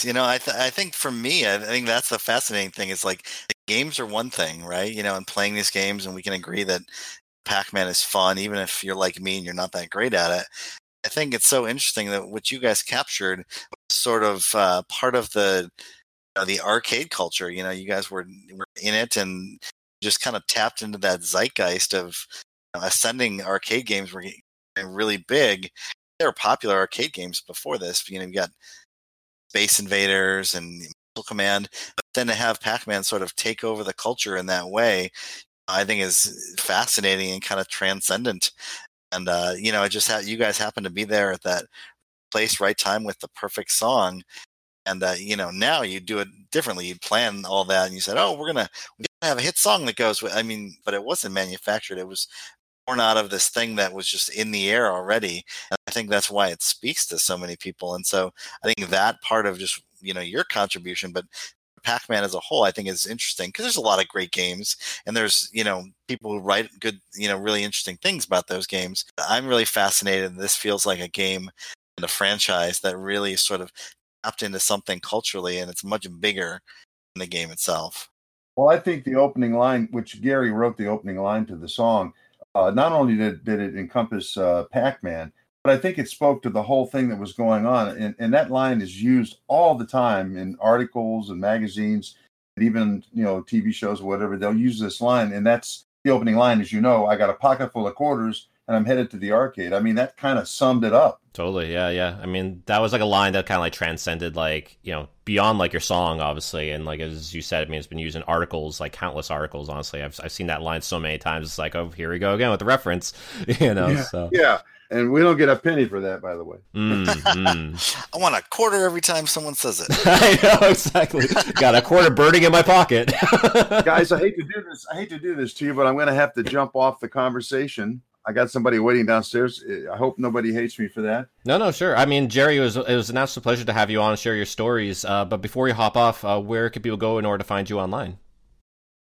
You know, I th- I think for me, I think that's the fascinating thing is like games are one thing, right? You know, and playing these games, and we can agree that Pac-Man is fun, even if you're like me and you're not that great at it. I think it's so interesting that what you guys captured was sort of uh, part of the you know, the arcade culture. You know, you guys were were in it and just kind of tapped into that zeitgeist of you know, ascending arcade games were getting really big. There were popular arcade games before this. You know, you got Space Invaders and Missile Command, but then to have Pac-Man sort of take over the culture in that way, I think is fascinating and kind of transcendent. And uh, you know, I just had you guys happen to be there at that place, right time with the perfect song. And uh, you know, now you do it differently. You plan all that, and you said, "Oh, we're gonna we gotta have a hit song that goes with." I mean, but it wasn't manufactured. It was born out of this thing that was just in the air already. And I think that's why it speaks to so many people. And so I think that part of just you know your contribution, but Pac-Man as a whole, I think is interesting because there's a lot of great games, and there's you know people who write good, you know, really interesting things about those games. I'm really fascinated. This feels like a game and a franchise that really sort of tapped into something culturally, and it's much bigger than the game itself. Well, I think the opening line, which Gary wrote the opening line to the song, uh, not only did, did it encompass uh, Pac-Man, but I think it spoke to the whole thing that was going on. And, and that line is used all the time in articles and magazines, and even you know TV shows or whatever. They'll use this line, and that's the opening line. As you know, I got a pocket full of quarters, and I'm headed to the arcade. I mean, that kind of summed it up. Totally, yeah, yeah. I mean, that was like a line that kind of like transcended, like you know, beyond like your song, obviously, and like as you said, I mean, it's been used in articles, like countless articles. Honestly, I've I've seen that line so many times. It's like, oh, here we go again with the reference, you know. Yeah. So yeah, and we don't get a penny for that, by the way. Mm, mm. I want a quarter every time someone says it. I know exactly. Got a quarter burning in my pocket. Guys, I hate to do this. I hate to do this to you, but I'm going to have to jump off the conversation. I got somebody waiting downstairs. I hope nobody hates me for that. No, no, sure. I mean, Jerry, it was it was an absolute pleasure to have you on and share your stories. Uh, but before you hop off, uh, where could people go in order to find you online?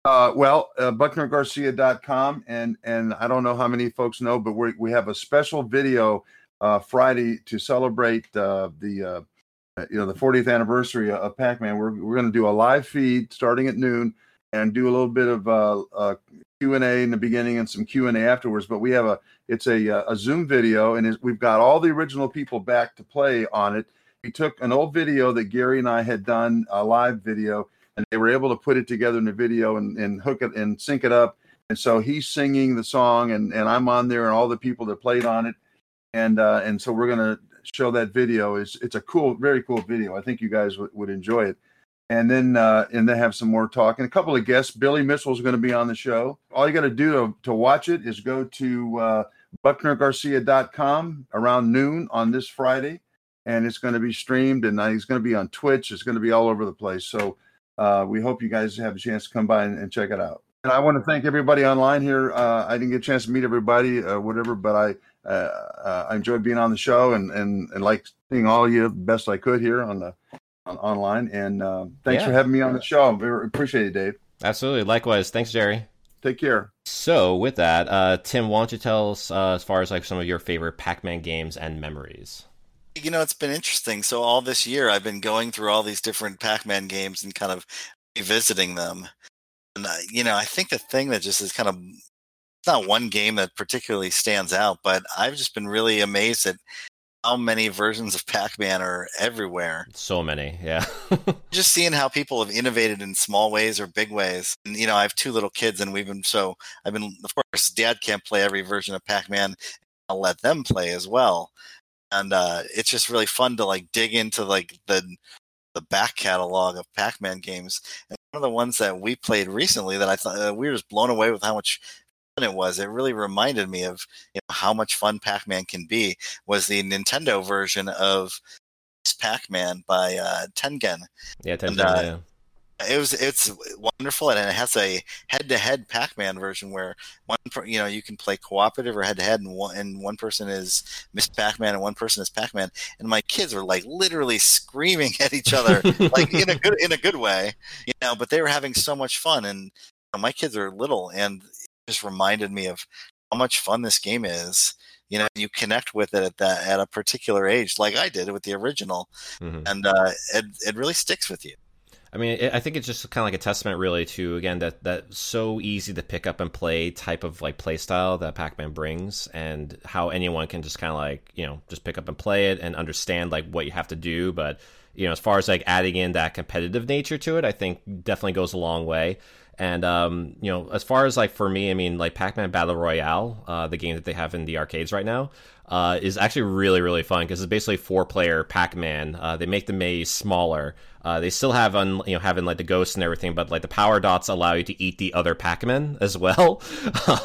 Uh, well, uh, BucknerGarcia.com, and and I don't know how many folks know, but we we have a special video uh, Friday to celebrate uh, the uh, you know the 40th anniversary of Pac-Man. We're we're going to do a live feed starting at noon and do a little bit of uh, uh, Q and A in the beginning and some Q and A afterwards. But we have a it's a uh, a Zoom video, and we've got all the original people back to play on it. We took an old video that Gary and I had done a live video and they were able to put it together in a video and, and hook it and sync it up. And so he's singing the song, and, and I'm on there, and all the people that played on it, and uh, and so we're gonna show that video. It's it's a cool, very cool video. I think you guys w- would enjoy it. And then uh, and then have some more talk and a couple of guests. Billy Mitchell is going to be on the show. All you got to do to, watch it is go to uh, BucknerGarcia.com around noon on this Friday, and it's going to be streamed. And uh, he's going to be on Twitch. It's going to be all over the place. So uh, we hope you guys have a chance to come by and, and, check it out. And I want to thank everybody online here. Uh, I didn't get a chance to meet everybody, uh, whatever, but I uh, I enjoyed being on the show and and and like seeing all you best I could here on the online. And uh, thanks Yeah. for having me on the show. I very appreciate it, Dave. Absolutely. Likewise. Thanks, Jerry. Take care. So, with that, uh, Tim, why don't you tell us uh, as far as like some of your favorite Pac-Man games and memories? You know, it's been interesting. So all this year, I've been going through all these different Pac-Man games and kind of revisiting them. And uh, you know, I think the thing that just is kind of it's not one game that particularly stands out, but I've just been really amazed at how many versions of Pac-Man are everywhere. So many, yeah. just seeing how people have innovated in small ways or big ways. And you know, I have two little kids, and we've been so I've been, of course, Dad can't play every version of Pac-Man. I'll let them play as well, and uh, it's just really fun to like dig into like the the back catalog of Pac-Man games. And one of the ones that we played recently that I thought uh, we were just blown away with how much it was. It really reminded me of you know, how much fun Pac-Man can be. Was the Nintendo version of Pac-Man by uh, Tengen. Yeah, And, Tengen, uh, yeah. it was it's wonderful and it has a head-to-head pac-man version where one you know you can play cooperative or head-to-head and one, and one person is miss pac-man and one person is pac-man and my kids were like literally screaming at each other like in a good in a good way you know but they were having so much fun and you know, my kids are little and just reminded me of how much fun this game is you know you connect with it at that at a particular age like i did with the original mm-hmm. and uh, it, it really sticks with you I mean, I think it's just kind of like a testament, really, to again that that so easy to pick up and play type of like play style that Pac-Man brings, and how anyone can just kind of like you know just pick up and play it and understand like what you have to do. But you know, as far as like adding in that competitive nature to it, I think definitely goes a long way. And um, you know, as far as like for me, I mean, like Pac-Man Battle Royale, uh, the game that they have in the arcades right now, uh, is actually really really fun because it's basically four player Pac-Man. Uh, they make the maze smaller. Uh, they still have on you know having like the ghosts and everything, but like the power dots allow you to eat the other Pac-Man as well.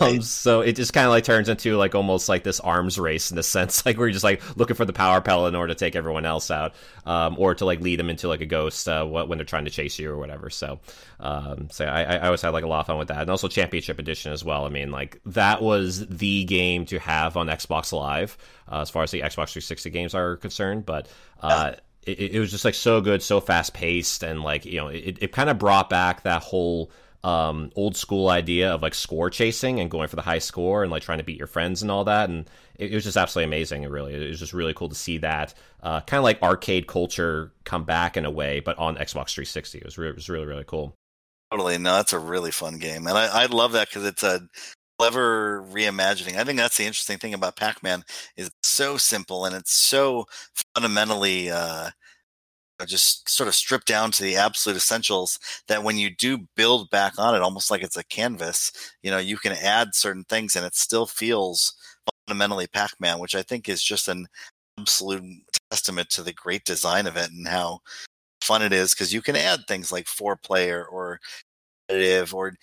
um, so it just kind of like turns into like almost like this arms race in a sense, like where you're just like looking for the power pellet in order to take everyone else out, um, or to like lead them into like a ghost uh, when they're trying to chase you or whatever. So, um, so I, I always had like a lot of fun with that, and also Championship Edition as well. I mean, like that was the game to have on Xbox Live uh, as far as the Xbox 360 games are concerned, but. Uh, it, it was just like so good, so fast paced, and like you know, it, it kind of brought back that whole um, old school idea of like score chasing and going for the high score and like trying to beat your friends and all that. And it, it was just absolutely amazing. It really, it was just really cool to see that uh, kind of like arcade culture come back in a way, but on Xbox 360. It was, re- it was really, really cool. Totally. No, that's a really fun game. And I, I love that because it's a clever reimagining. I think that's the interesting thing about Pac-Man is it's so simple and it's so fundamentally uh, just sort of stripped down to the absolute essentials that when you do build back on it almost like it's a canvas you know you can add certain things and it still feels fundamentally pac-man which i think is just an absolute testament to the great design of it and how fun it is because you can add things like four player or competitive or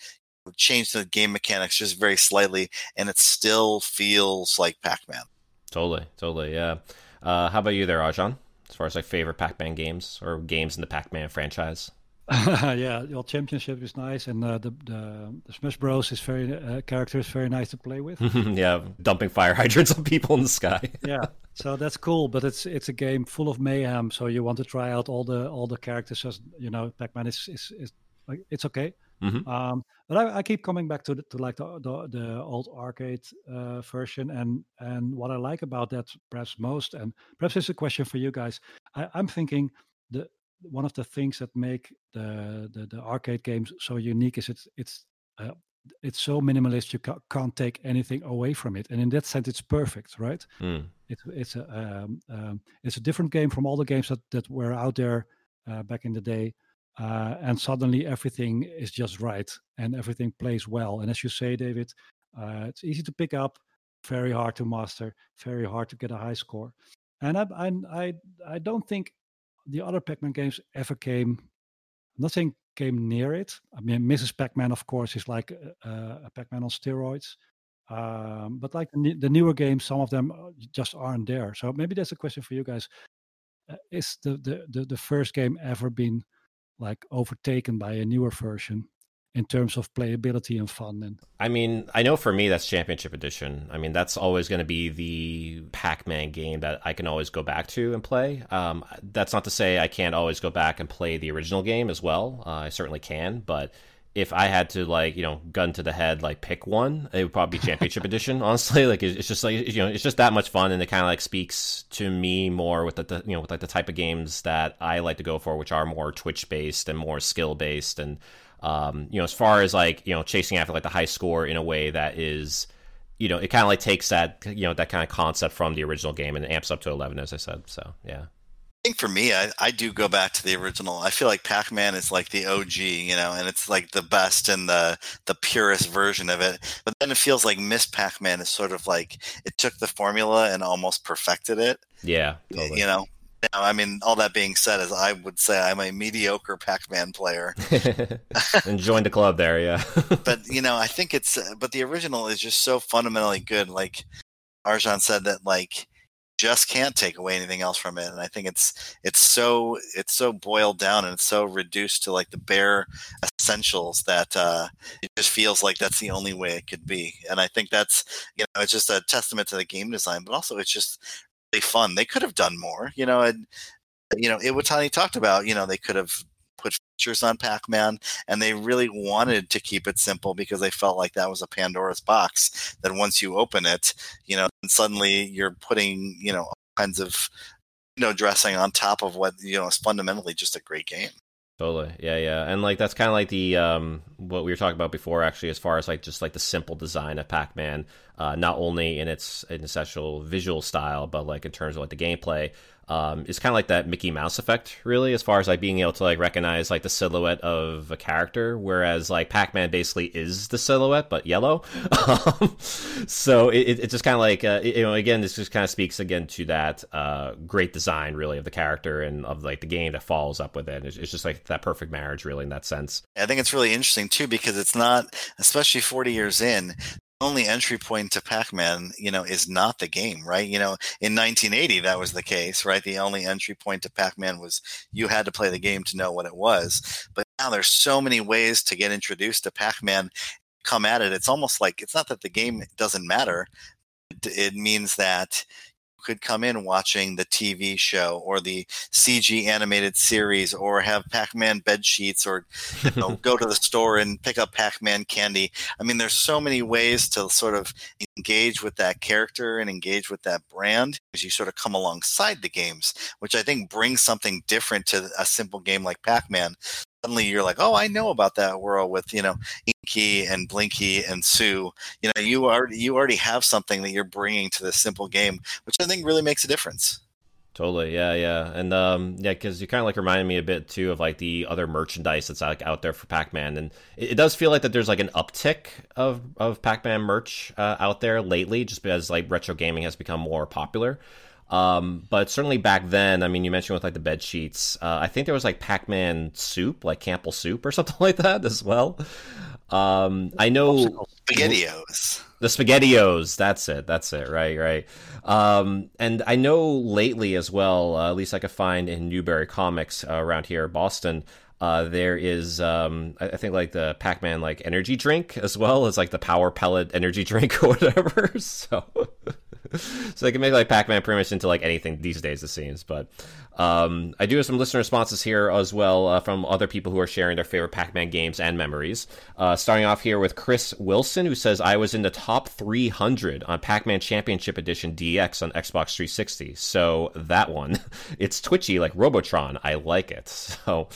change the game mechanics just very slightly and it still feels like pac-man totally totally yeah uh, how about you there Arjan? as far as like favorite Pac-Man games or games in the Pac-Man franchise? yeah, your championship is nice, and uh, the, the, the Smash Bros is very uh, character is very nice to play with. yeah, dumping fire hydrants on people in the sky. yeah, so that's cool, but it's it's a game full of mayhem. So you want to try out all the all the characters. As you know, Pac-Man is is, is like it's okay. Mm-hmm. Um, but I, I, keep coming back to the, to like the the, the old arcade uh, version, and and what I like about that perhaps most, and perhaps it's a question for you guys. I, I'm thinking the one of the things that make the the, the arcade games so unique is it's it's uh, it's so minimalist you ca- can't take anything away from it and in that sense it's perfect right mm. it, it's a um, um, it's a different game from all the games that, that were out there uh, back in the day uh, and suddenly everything is just right and everything plays well. And as you say, David, uh, it's easy to pick up, very hard to master, very hard to get a high score. And I, I, I, I don't think the other Pac-Man games ever came. Nothing came near it. I mean, Mrs. Pac-Man, of course, is like a, a Pac-Man on steroids. Um, but like the, the, newer games, some of them uh, just aren't there. So maybe that's a question for you guys. Uh, is the, the, the the first game ever been like overtaken by a newer version in terms of playability and fun and i mean i know for me that's championship edition. I mean that's always going to be the pac-man game that i can always go back to and play. Um, that's not to say i can't always go back and play the original game as well. Uh, i certainly can but if I had to like you know gun to the head like pick one, it would probably be Championship Edition. Honestly, like it's just like you know it's just that much fun, and it kind of like speaks to me more with the, the, you know with like the type of games that I like to go for, which are more Twitch based and more skill based, and um, you know as far as like you know chasing after like the high score in a way that is you know it kind of like takes that you know that kind of concept from the original game and amps up to eleven, as I said. So yeah think for me, I, I do go back to the original. I feel like Pac Man is like the OG, you know, and it's like the best and the the purest version of it. But then it feels like Miss Pac Man is sort of like it took the formula and almost perfected it. Yeah, totally. you know. Now, I mean, all that being said, is I would say I'm a mediocre Pac-Man player. and joined the club there, yeah. but you know, I think it's. Uh, but the original is just so fundamentally good. Like Arjan said, that like just can't take away anything else from it and i think it's it's so it's so boiled down and it's so reduced to like the bare essentials that uh it just feels like that's the only way it could be and i think that's you know it's just a testament to the game design but also it's just really fun. They could have done more you know and you know iwatani talked about you know they could have features on pac-man and they really wanted to keep it simple because they felt like that was a pandora's box that once you open it you know suddenly you're putting you know all kinds of you know dressing on top of what you know is fundamentally just a great game Totally. Yeah, yeah. And like that's kind of like the um what we were talking about before actually as far as like just like the simple design of Pac-Man, uh not only in its actual visual style, but like in terms of like the gameplay um, it's kind of like that Mickey Mouse effect, really, as far as like being able to like recognize like the silhouette of a character, whereas like Pac-Man basically is the silhouette but yellow. Um, so it, it just kind of like uh, you know again this just kind of speaks again to that uh, great design really of the character and of like the game that follows up with it. It's, it's just like that perfect marriage really in that sense. I think it's really interesting too because it's not, especially 40 years in, only entry point to Pac-Man, you know, is not the game, right? You know, in 1980 that was the case, right? The only entry point to Pac-Man was you had to play the game to know what it was. But now there's so many ways to get introduced to Pac-Man. Come at it. It's almost like it's not that the game doesn't matter. It means that could come in watching the TV show or the CG animated series or have Pac-Man bed sheets or you know, go to the store and pick up Pac-Man candy. I mean, there's so many ways to sort of engage with that character and engage with that brand as you sort of come alongside the games, which I think brings something different to a simple game like Pac-Man suddenly you're like, oh, I know about that world with you know Inky and Blinky and Sue. You know, you already you already have something that you're bringing to this simple game, which I think really makes a difference. Totally, yeah, yeah, and um, yeah, because you kind of like reminded me a bit too of like the other merchandise that's like out there for Pac-Man, and it, it does feel like that there's like an uptick of of Pac-Man merch uh, out there lately, just because like retro gaming has become more popular. Um, but certainly back then, I mean, you mentioned with like the bed sheets. Uh, I think there was like Pac-Man soup, like Campbell soup or something like that as well. Um, I know spaghettios. The spaghettios. That's it. That's it. Right. Right. Um, and I know lately as well. Uh, at least I could find in Newbury Comics uh, around here, Boston. Uh, there is, um, I, I think, like the Pac-Man like energy drink as well as like the Power Pellet energy drink or whatever. so so they can make like Pac-Man pretty much into like anything these days, it seems. But um, I do have some listener responses here as well uh, from other people who are sharing their favorite Pac-Man games and memories. Uh, starting off here with Chris Wilson, who says I was in the top 300 on Pac-Man Championship Edition DX on Xbox 360. So that one, it's twitchy like Robotron. I like it. So,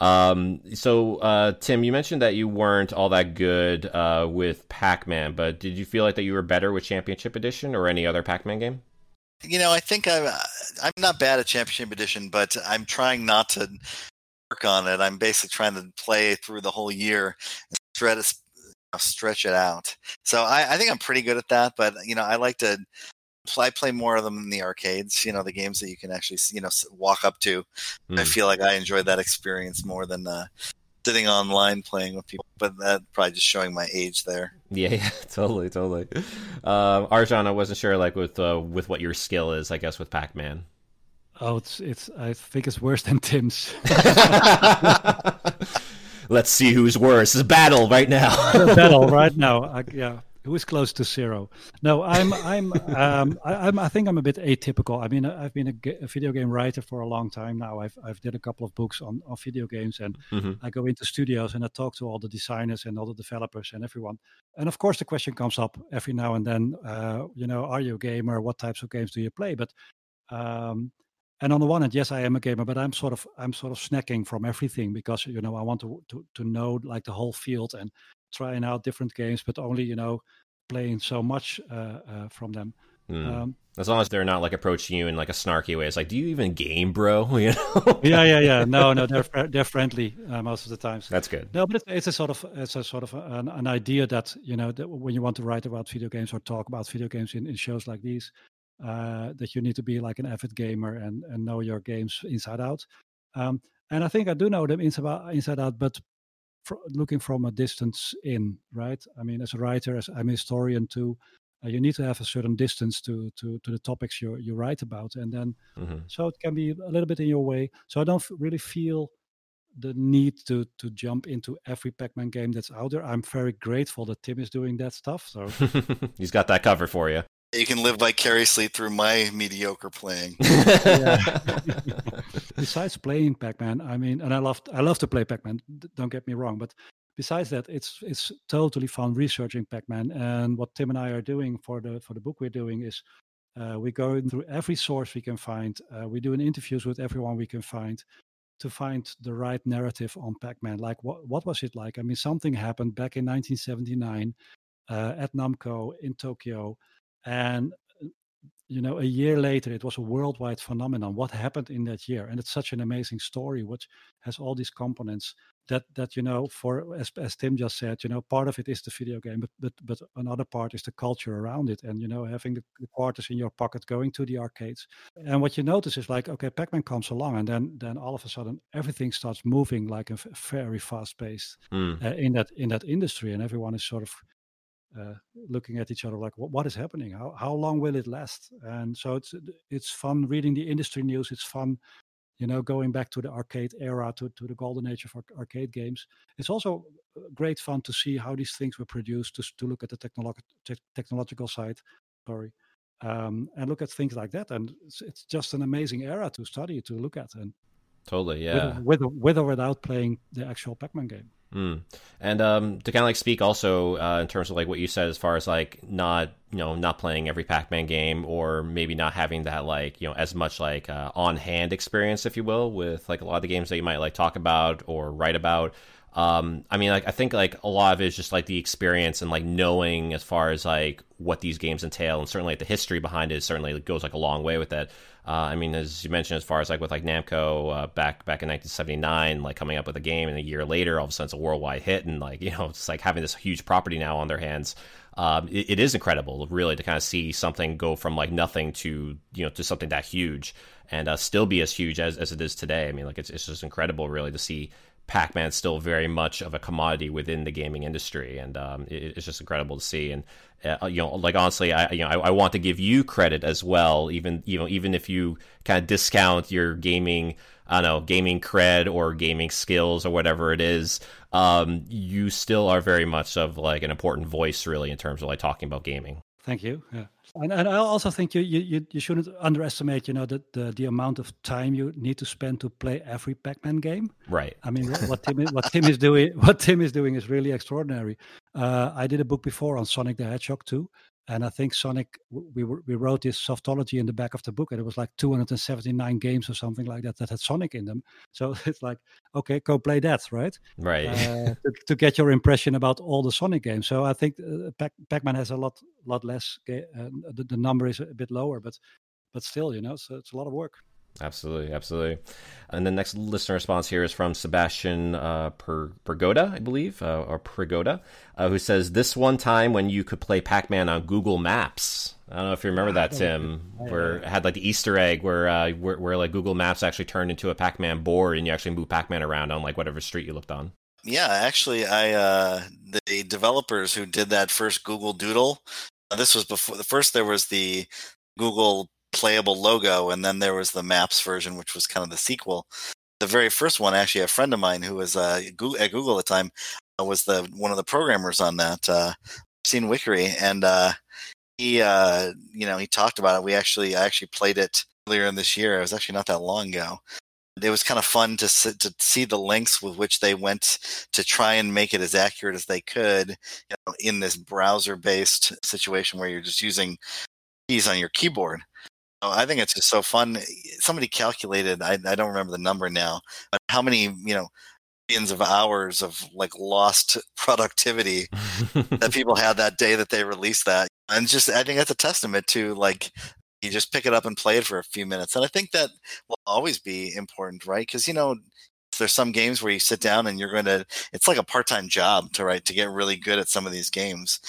um, so uh, Tim, you mentioned that you weren't all that good uh, with Pac-Man, but did you feel like that you were better with Championship Edition or any other Pac-Man game? You know, I think I'm I'm not bad at Championship Edition, but I'm trying not to work on it. I'm basically trying to play through the whole year and stretch it, stretch it out. So I, I think I'm pretty good at that. But you know, I like to I play more of them in the arcades. You know, the games that you can actually you know walk up to. Mm. I hmm. feel like I enjoy that experience more than uh, sitting online playing with people, but that probably just showing my age there. Yeah, yeah, totally, totally. Uh, Arjan, I wasn't sure like with uh, with what your skill is. I guess with Pac Man. Oh, it's it's. I think it's worse than Tim's. Let's see who's worse. It's a battle right now. battle right now. I, yeah who is close to zero. No, I'm I'm um, I, am I think I'm a bit atypical. I mean, I've been a, a, video game writer for a long time now. I've I've did a couple of books on, on video games, and mm-hmm. I go into studios and I talk to all the designers and all the developers and everyone. And of course, the question comes up every now and then. Uh, you know, are you a gamer? What types of games do you play? But um, and on the one hand, yes, I am a gamer, but I'm sort of I'm sort of snacking from everything because you know I want to to to know like the whole field and trying out different games, but only you know playing so much uh, uh, from them. Mm. Um, as long as they're not like approaching you in like a snarky way, it's like, "Do you even game, bro?" You know? yeah, yeah, yeah. No, no, they're they're friendly uh, most of the times. That's good. No, but it's, it's a sort of it's a sort of an, an idea that you know that when you want to write about video games or talk about video games in, in shows like these, uh, that you need to be like an avid gamer and and know your games inside out. Um, and I think I do know them inside inside out, but looking from a distance in, right? I mean, as a writer, as I'm a historian too, Uh, you need to have a certain distance to to to the topics you you write about, and then Mhm. so it can be a little bit in your way. So I don't f- really feel the need to to jump into every Pac-Man game that's out there. I'm very grateful that Tim is doing that stuff. So He's got that cover for you. You can live vicariously through my mediocre playing. besides playing Pac-Man, I mean, and I love I love to play Pac-Man. Don't get me wrong, but besides that, it's it's totally fun researching Pac-Man. And what Tim and I are doing for the for the book we're doing is uh, we go through every source we can find. Uh, we do an interviews with everyone we can find to find the right narrative on Pac-Man. Like what what was it like? I mean, something happened back in 1979 uh, at Namco in Tokyo, and uh, you know, a year later, it was a worldwide phenomenon. What happened in that year? And it's such an amazing story, which has all these components that that you know, for as as Tim just said, you know, part of it is the video game, but but but another part is the culture around it, and you know, having the, the quarters in your pocket, going to the arcades, and what you notice is like, okay, Pac-Man comes along, and then then all of a sudden everything starts moving like a f- very fast pace Mm. uh, in that in that industry, and everyone is sort of uh, looking at each other like what, what is happening? How, how long will it last? And so it's it's fun reading the industry news. It's fun you know going back to the arcade era to, to the golden age of arcade games. It's also uh, great fun to see how these things were produced to, to look at the technolog- te- technological side sorry um, and look at things like that. And it's, it's just an amazing era to study to look at and Totally, yeah. with, or- with or without playing the actual pac-man game Mm. And um, to kind of like speak also uh, in terms of like what you said as far as like not you know not playing every Pac-Man game or maybe not having that like you know as much like uh, on hand experience if you will with like a lot of the games that you might like talk about or write about. Um, I mean like I think like a lot of it is just like the experience and like knowing as far as like what these games entail and certainly like, the history behind it certainly goes like a long way with it. Uh, I mean, as you mentioned, as far as like with like Namco uh, back back in 1979, like coming up with a game, and a year later, all of a sudden it's a worldwide hit, and like you know, it's like having this huge property now on their hands. Um, it, it is incredible, really, to kind of see something go from like nothing to you know to something that huge, and uh, still be as huge as, as it is today. I mean, like it's it's just incredible, really, to see Pac-Man still very much of a commodity within the gaming industry, and um, it, it's just incredible to see. And uh, you know, like honestly, I you know I, I want to give you credit as well, even you know even if you kind of discount your gaming. I don't know, gaming cred or gaming skills or whatever it is, um, you still are very much of like an important voice, really, in terms of like talking about gaming. Thank you. Yeah. And, and I also think you, you, you, shouldn't underestimate, you know, the, the, the amount of time you need to spend to play every Pac-Man game. Right. I mean, what, what Tim is, what Tim is doing, what Tim is doing is really extraordinary. Uh, I did a book before on Sonic the Hedgehog 2, and I think Sonic, we we wrote this softography in the back of the book, and it was like 279 games or something like that that had Sonic in them. So it's like, okay, go play that, right? Right. Uh, to, to get your impression about all the Sonic games. So I think uh, Pac- Pac-Man has a lot lot less. Ga- uh, the, the number is a bit lower, but but still, you know, so it's a lot of work. Absolutely, absolutely. And the next listener response here is from Sebastian uh, per- Pergoda, I believe, uh, or Pergoda, uh, who says, This one time when you could play Pac Man on Google Maps. I don't know if you remember that, Tim, where it had like the Easter egg where, uh, where, where like Google Maps actually turned into a Pac Man board and you actually move Pac Man around on like whatever street you looked on. Yeah, actually, I uh, the developers who did that first Google Doodle. uh, This was before the first. There was the Google playable logo, and then there was the Maps version, which was kind of the sequel. The very first one, actually, a friend of mine who was uh, at Google at the time uh, was the one of the programmers on that, uh, Seen Wichary, and uh, he, uh, you know, he talked about it. We actually, I actually played it earlier in this year. It was actually not that long ago it was kind of fun to sit, to see the links with which they went to try and make it as accurate as they could you know, in this browser based situation where you're just using keys on your keyboard. So I think it's just so fun. Eh, somebody calculated, I, I don't remember the number now, but how many, you know, millions of hours of like lost productivity that people had that day that they released that. And just, I think that's a testament to like you just pick it up and play it for a few minutes. And I think that will always be important, right? Because you know, there's some games where you sit down and you're going to. It's like a part-time job to right to get really good at some of these games.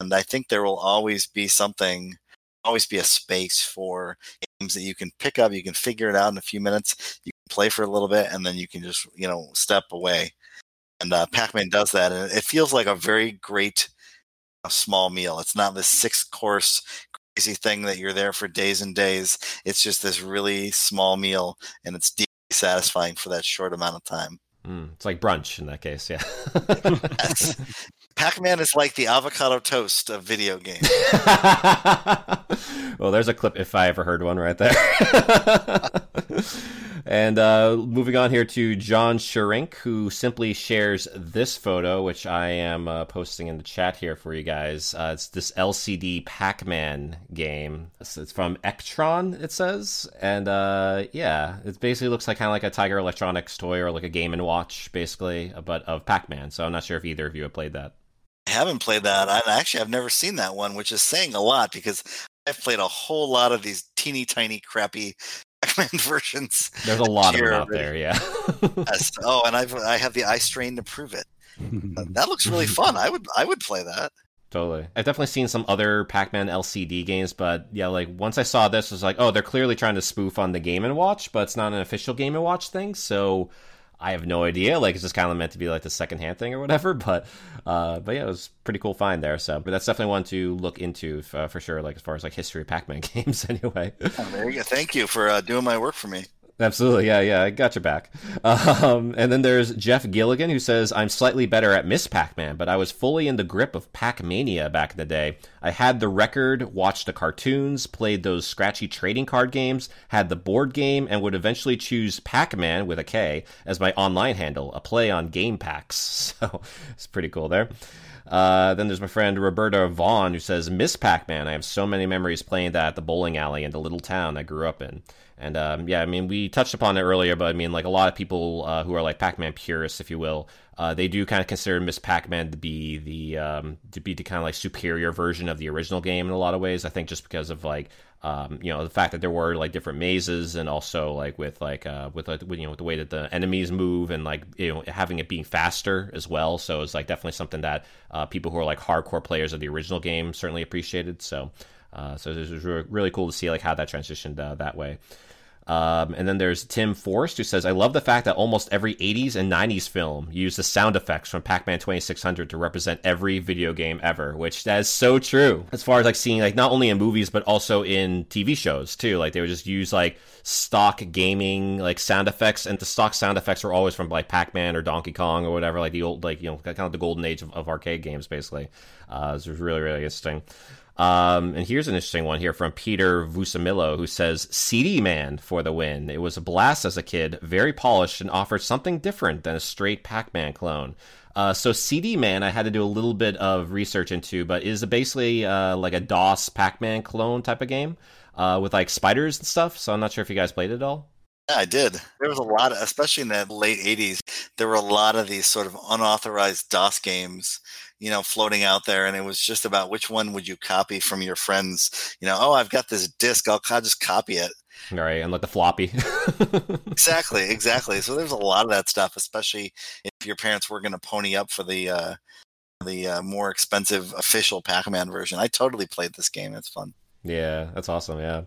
And I think there will always be something, always be a space for games that you can pick up. You can figure it out in a few minutes. You can play for a little bit, and then you can just you know step away. And uh, Pac-Man does that, and it feels like a very great a small meal. It's not this six course crazy thing that you're there for days and days. It's just this really small meal, and it's deeply satisfying for that short amount of time. Mm, it's like brunch in that case, yeah. Yes. Pac-Man is like the avocado toast of video games. well, there's a clip if I ever heard one right there. and uh, moving on here to John Sherink, who simply shares this photo, which I am uh, posting in the chat here for you guys. Uh, it's this LCD Pac-Man game. It's, from Ectron, it says, and uh, yeah, it basically looks like kind of like a Tiger Electronics toy or like a Game and Watch, basically, but of Pac-Man. So I'm not sure if either of you have played that. I haven't played that. I actually I've never seen that one, which is saying a lot because I've played a whole lot of these teeny tiny crappy Pac-Man versions. There's a lot of them out there, yeah. Yes. Oh, and I've I have the eye strain to prove it. That looks really fun. I would I would play that. Totally. I've definitely seen some other Pac-Man LCD games, but yeah, like once I saw this, I was like, oh, they're clearly trying to spoof on the Game and Watch, but it's not an official Game and Watch thing, so I have no idea. Like it's just kind of meant to be like the secondhand thing or whatever. But uh, but yeah, it was pretty cool find there. So, but that's definitely one to look into uh, for sure. Like as far as like history of Pac-Man games, anyway. Oh, there you go. Thank you for uh, doing my work for me. Absolutely, yeah, yeah, I got your back. Um, and then there's Jeff Gilligan who says, "I'm slightly better at Miss Pac-Man, but I was fully in the grip of Pac-Mania back in the day. I had the record, watched the cartoons, played those scratchy trading card games, had the board game, and would eventually choose Pac-Man with a K as my online handle, a play on Game Packs. So it's pretty cool there." Uh, then there's my friend Roberta Vaughn who says, Miss Pac Man. I have so many memories playing that at the bowling alley in the little town I grew up in. And um, yeah, I mean, we touched upon it earlier, but I mean, like a lot of people uh, who are like Pac Man purists, if you will, uh, they do kind of consider Miss Pac Man to be the um, to be the kind of like superior version of the original game in a lot of ways. I think just because of like um, you know the fact that there were like different mazes and also like with like uh, with like you know with the way that the enemies move and like you know having it being faster as well. So it's like definitely something that uh, people who are like hardcore players of the original game certainly appreciated. So uh, so it was re- really cool to see like how that transitioned uh, that way. Um, and then there's Tim Forrest who says, I love the fact that almost every 80s and 90s film used the sound effects from Pac Man 2600 to represent every video game ever, which that is so true. As far as like seeing, like, not only in movies, but also in TV shows too. Like, they would just use like stock gaming, like sound effects, and the stock sound effects were always from like Pac Man or Donkey Kong or whatever, like the old, like, you know, kind of the golden age of, of arcade games, basically. Uh, it was really, really interesting. Um, and here's an interesting one here from Peter Vusamillo, who says, CD Man for the win. It was a blast as a kid, very polished, and offered something different than a straight Pac Man clone. Uh, so CD Man, I had to do a little bit of research into, but is basically uh, like a DOS Pac Man clone type of game uh, with like spiders and stuff. So I'm not sure if you guys played it at all. Yeah, I did. There was a lot, of, especially in the late '80s. There were a lot of these sort of unauthorized DOS games, you know, floating out there, and it was just about which one would you copy from your friends. You know, oh, I've got this disc, I'll, I'll just copy it. All right, and like the floppy. exactly, exactly. So there's a lot of that stuff, especially if your parents were going to pony up for the uh, the uh, more expensive official Pac-Man version. I totally played this game. It's fun. Yeah, that's awesome. Yeah.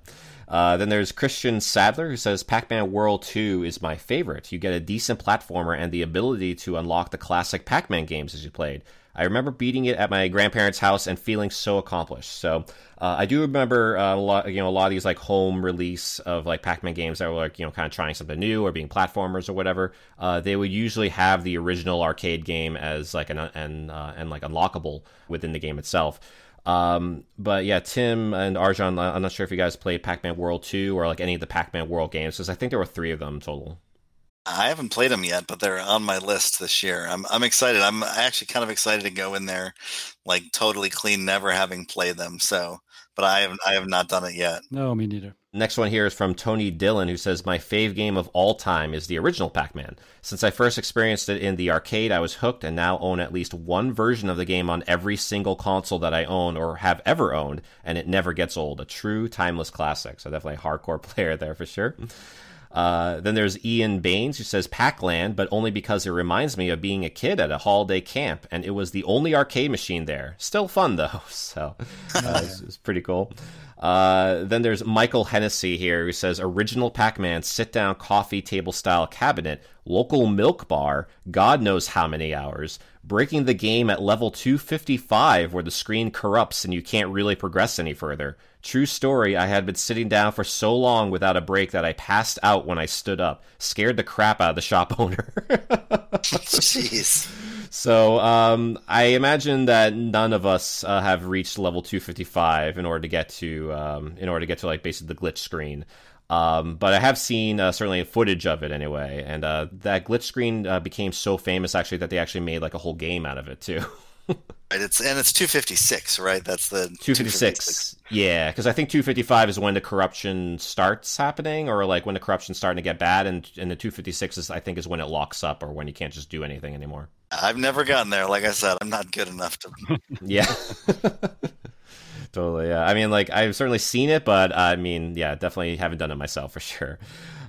Uh, then there's Christian Sadler who says Pac Man World 2 is my favorite. You get a decent platformer and the ability to unlock the classic Pac Man games as you played. I remember beating it at my grandparents' house and feeling so accomplished. So uh, I do remember uh, a lot, you know, a lot of these like home release of like Pac-Man games that were like you know kind of trying something new or being platformers or whatever. Uh, they would usually have the original arcade game as like an and uh, and like unlockable within the game itself. Um, but yeah, Tim and Arjan, I'm not sure if you guys played Pac-Man World 2 or like any of the Pac-Man World games because I think there were three of them total. I haven't played them yet, but they're on my list this year. I'm I'm excited. I'm actually kind of excited to go in there, like totally clean, never having played them. So, but I have I have not done it yet. No, me neither. Next one here is from Tony Dillon, who says, My fave game of all time is the original Pac Man. Since I first experienced it in the arcade, I was hooked and now own at least one version of the game on every single console that I own or have ever owned, and it never gets old. A true timeless classic. So, definitely a hardcore player there for sure. Uh, then there's Ian Baines who says Pac-Land, but only because it reminds me of being a kid at a holiday camp, and it was the only arcade machine there. Still fun though, so uh, it's, it's pretty cool. Uh, then there's Michael Hennessy here who says original Pac-Man sit down coffee table style cabinet, local milk bar, God knows how many hours, breaking the game at level 255 where the screen corrupts and you can't really progress any further. True story, I had been sitting down for so long without a break that I passed out when I stood up. Scared the crap out of the shop owner. Jeez. So um, I imagine that none of us uh, have reached level 255 in order to get to um, in order to get to like basically the glitch screen. Um, but I have seen uh, certainly footage of it anyway, and uh, that glitch screen uh, became so famous actually that they actually made like a whole game out of it too. Right, it's and it's 256, right? That's the 256. Yeah, because I think 255 is when the corruption starts happening, or like when the corruption's starting to get bad, and and the 256 is I think is when it locks up, or when you can't just do anything anymore. I've never gotten there. Like I said, I'm not good enough to. yeah. totally. Yeah. I mean, like I've certainly seen it, but I mean, yeah, definitely haven't done it myself for sure.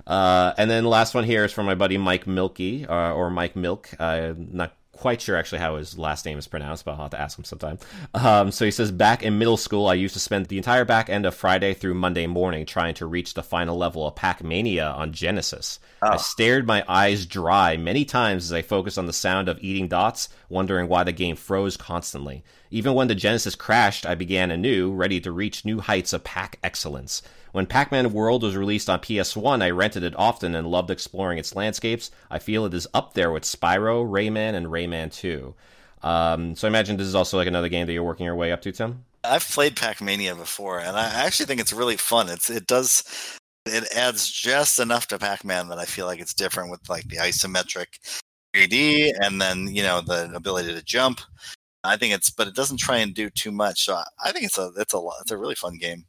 Uh, and then the last one here is from my buddy Mike Milky, uh, or Mike Milk. Uh, not quite sure actually how his last name is pronounced, but I'll have to ask him sometime. Um, so he says, back in middle school, I used to spend the entire back end of Friday through Monday morning trying to reach the final level of Pac Mania on Genesis. I stared my eyes dry many times as I focused on the sound of eating dots, wondering why the game froze constantly. Even when the Genesis crashed, I began anew, ready to reach new heights of Pac excellence. When Pac Man World was released on PS1, I rented it often and loved exploring its landscapes. I feel it is up there with Spyro, Rayman, and Rayman 2. Um, so I imagine this is also like another game that you're working your way up to, Tim? I've played Pac Mania before, and I actually think it's really fun. It's it does it adds just enough to Pac Man that I feel like it's different with like the isometric 3D and then you know the ability to jump. I think it's, but it doesn't try and do too much. So I think it's a it's a it's a really fun game.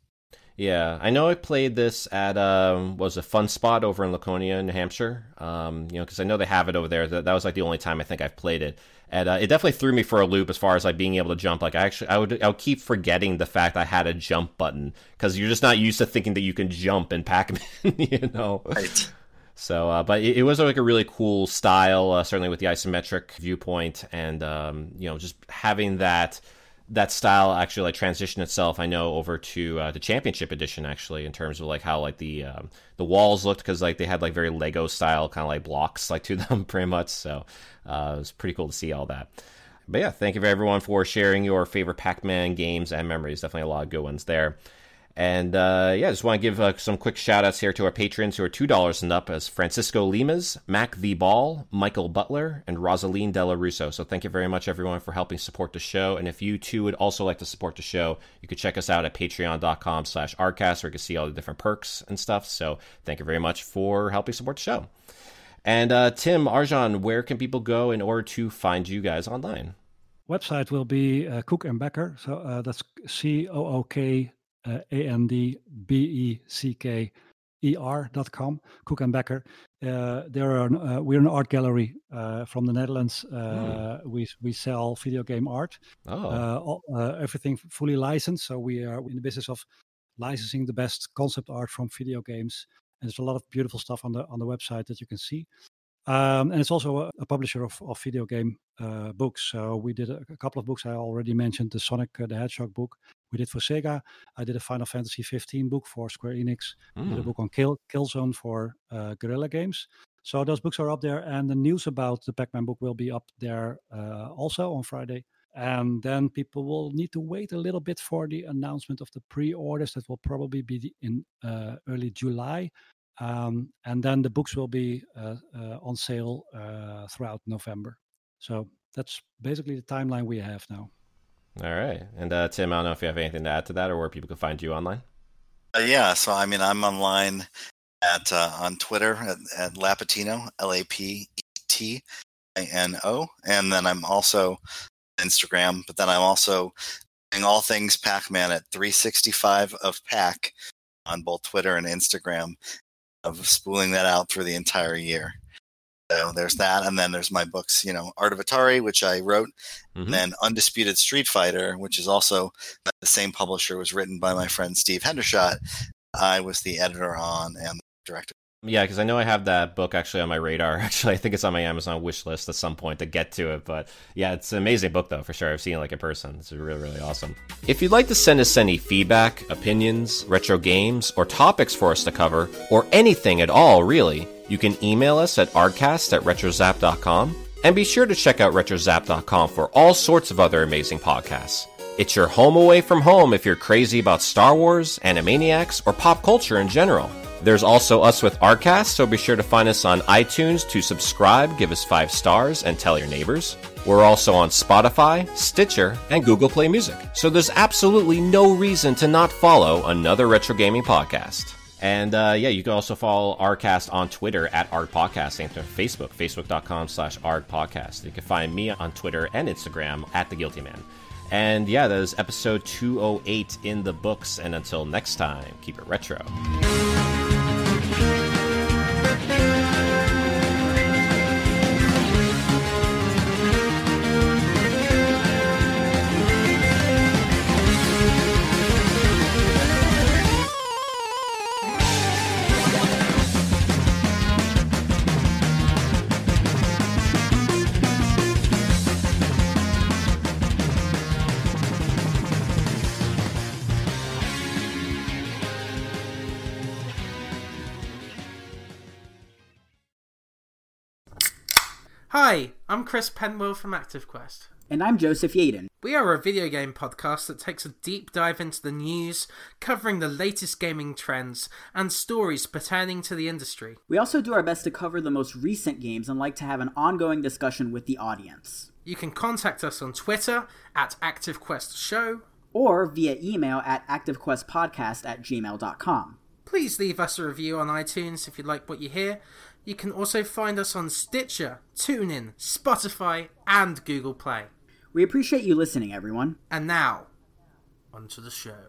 Yeah, I know I played this at um, was a Funspot over in Laconia, New Hampshire. Um, you know, because I know they have it over there. That, that was like the only time I think I've played it, and uh, it definitely threw me for a loop as far as like being able to jump. Like I actually, I would, I would keep forgetting the fact I had a jump button because you're just not used to thinking that you can jump in Pac-Man. you know, right? So, uh, but it, it, was like a really cool style, uh, certainly with the isometric viewpoint, and um, you know, just having that that style actually like transition itself i know over to uh, the championship edition actually in terms of like how like the um, the walls looked because like they had like very lego style kind of like blocks like to them pretty much. So uh, it was pretty cool to see all that. But yeah thank you for everyone for sharing your favorite pac-man games and memories. Definitely a lot of good ones there and uh, yeah, just want to give uh, some quick shout outs here to our patrons who are $2 and up as Francisco Limas, Mac the Ball, Michael Butler, and Rosaline Della Russo. So thank you very much, everyone, for helping support the show. And if you too would also like to support the show, you could check us out at patreon.com slash arcast where you can see all the different perks and stuff. So thank you very much for helping support the show. And uh, Tim, Arjan, where can people go in order to find you guys online? Website will be uh, Cook and Becker. So uh, that's C O O K uh, dot com, Cook and Becker. Uh, there are uh, we're an art gallery uh, from the Netherlands. Uh, mm. We we sell video game art. Oh, uh, all, everything fully licensed. So we are in the business of licensing the best concept art from video games. And there's a lot of beautiful stuff on the on the website that you can see. Um, and it's also a, a publisher of, of, video game uh, books. So we did a, a, couple of books. I already mentioned the Sonic uh, the Hedgehog book we did for Sega. I did a Final Fantasy 15 book for Square Enix. Mm. did a hmm. book on Kill Killzone for uh, Guerrilla Games. So those books are up there, and the news about the Pac-Man book will be up there uh, also on Friday. And then people will need to wait a little bit for the announcement of the pre-orders. That will probably be in uh, early July. Um, and then the books will be uh, uh, on sale uh, throughout November. So that's basically the timeline we have now. All right. And uh, Tim, I don't know if you have anything to add to that or where people can find you online. Uh, yeah. So, I mean, I'm online at uh, on Twitter at, at Lapetino, L A P E T I N O. And then I'm also Instagram, but then I'm also doing all things Pac Man at 365 of Pac on both Twitter and Instagram, of spooling that out through the entire year. So there's that, and then there's my books, you know, Art of Atari, which I wrote, mm-hmm. and then Undisputed Street Fighter, which is also the same publisher, was written by my friend Steve Hendershot. I was the editor on and the director. Yeah, because I know I have that book actually on my radar. Actually, I think it's on my Amazon wish list at some point to get to it. But yeah, it's an amazing book though, for sure. I've seen it like in person. It's really, really awesome. If you'd like to send us any feedback, opinions, retro games, or topics for us to cover, or anything at all, really, you can email us at arcast at retrozap.com. And be sure to check out retrozap.com for all sorts of other amazing podcasts. It's your home away from home if you're crazy about Star Wars, Animaniacs, or pop culture in general. There's also us with Arcast, so be sure to find us on iTunes to subscribe, give us five stars, and tell your neighbors. We're also on Spotify, Stitcher, and Google Play Music, so there's absolutely no reason to not follow another retro gaming podcast. And uh, yeah, you can also follow Arcast on Twitter at Art Podcast and Facebook, facebook.com slash Art Podcast. You can find me on Twitter and Instagram at The Guilty Man. And yeah, that is episode 208 in the books. And until next time, keep it retro. Hi, I'm Chris Penwell from ActiveQuest. And I'm Joseph Yaden. We are a video game podcast that takes a deep dive into the news, covering the latest gaming trends and stories pertaining to the industry. We also do our best to cover the most recent games and like to have an ongoing discussion with the audience. You can contact us on Twitter at ActiveQuestShow or via email at activequestpodcast at gmail.com. Please leave us a review on iTunes if you like what you hear. You can also find us on Stitcher, TuneIn, Spotify, and Google Play. We appreciate you listening, everyone. And now, onto the show.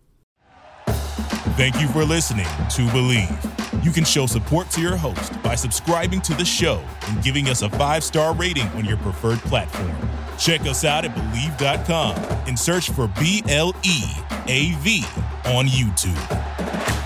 Thank you for listening to Bleav. You can show support to your host by subscribing to the show and giving us a five star rating on your preferred platform. Check us out at Bleav.com and search for B L E A V on YouTube.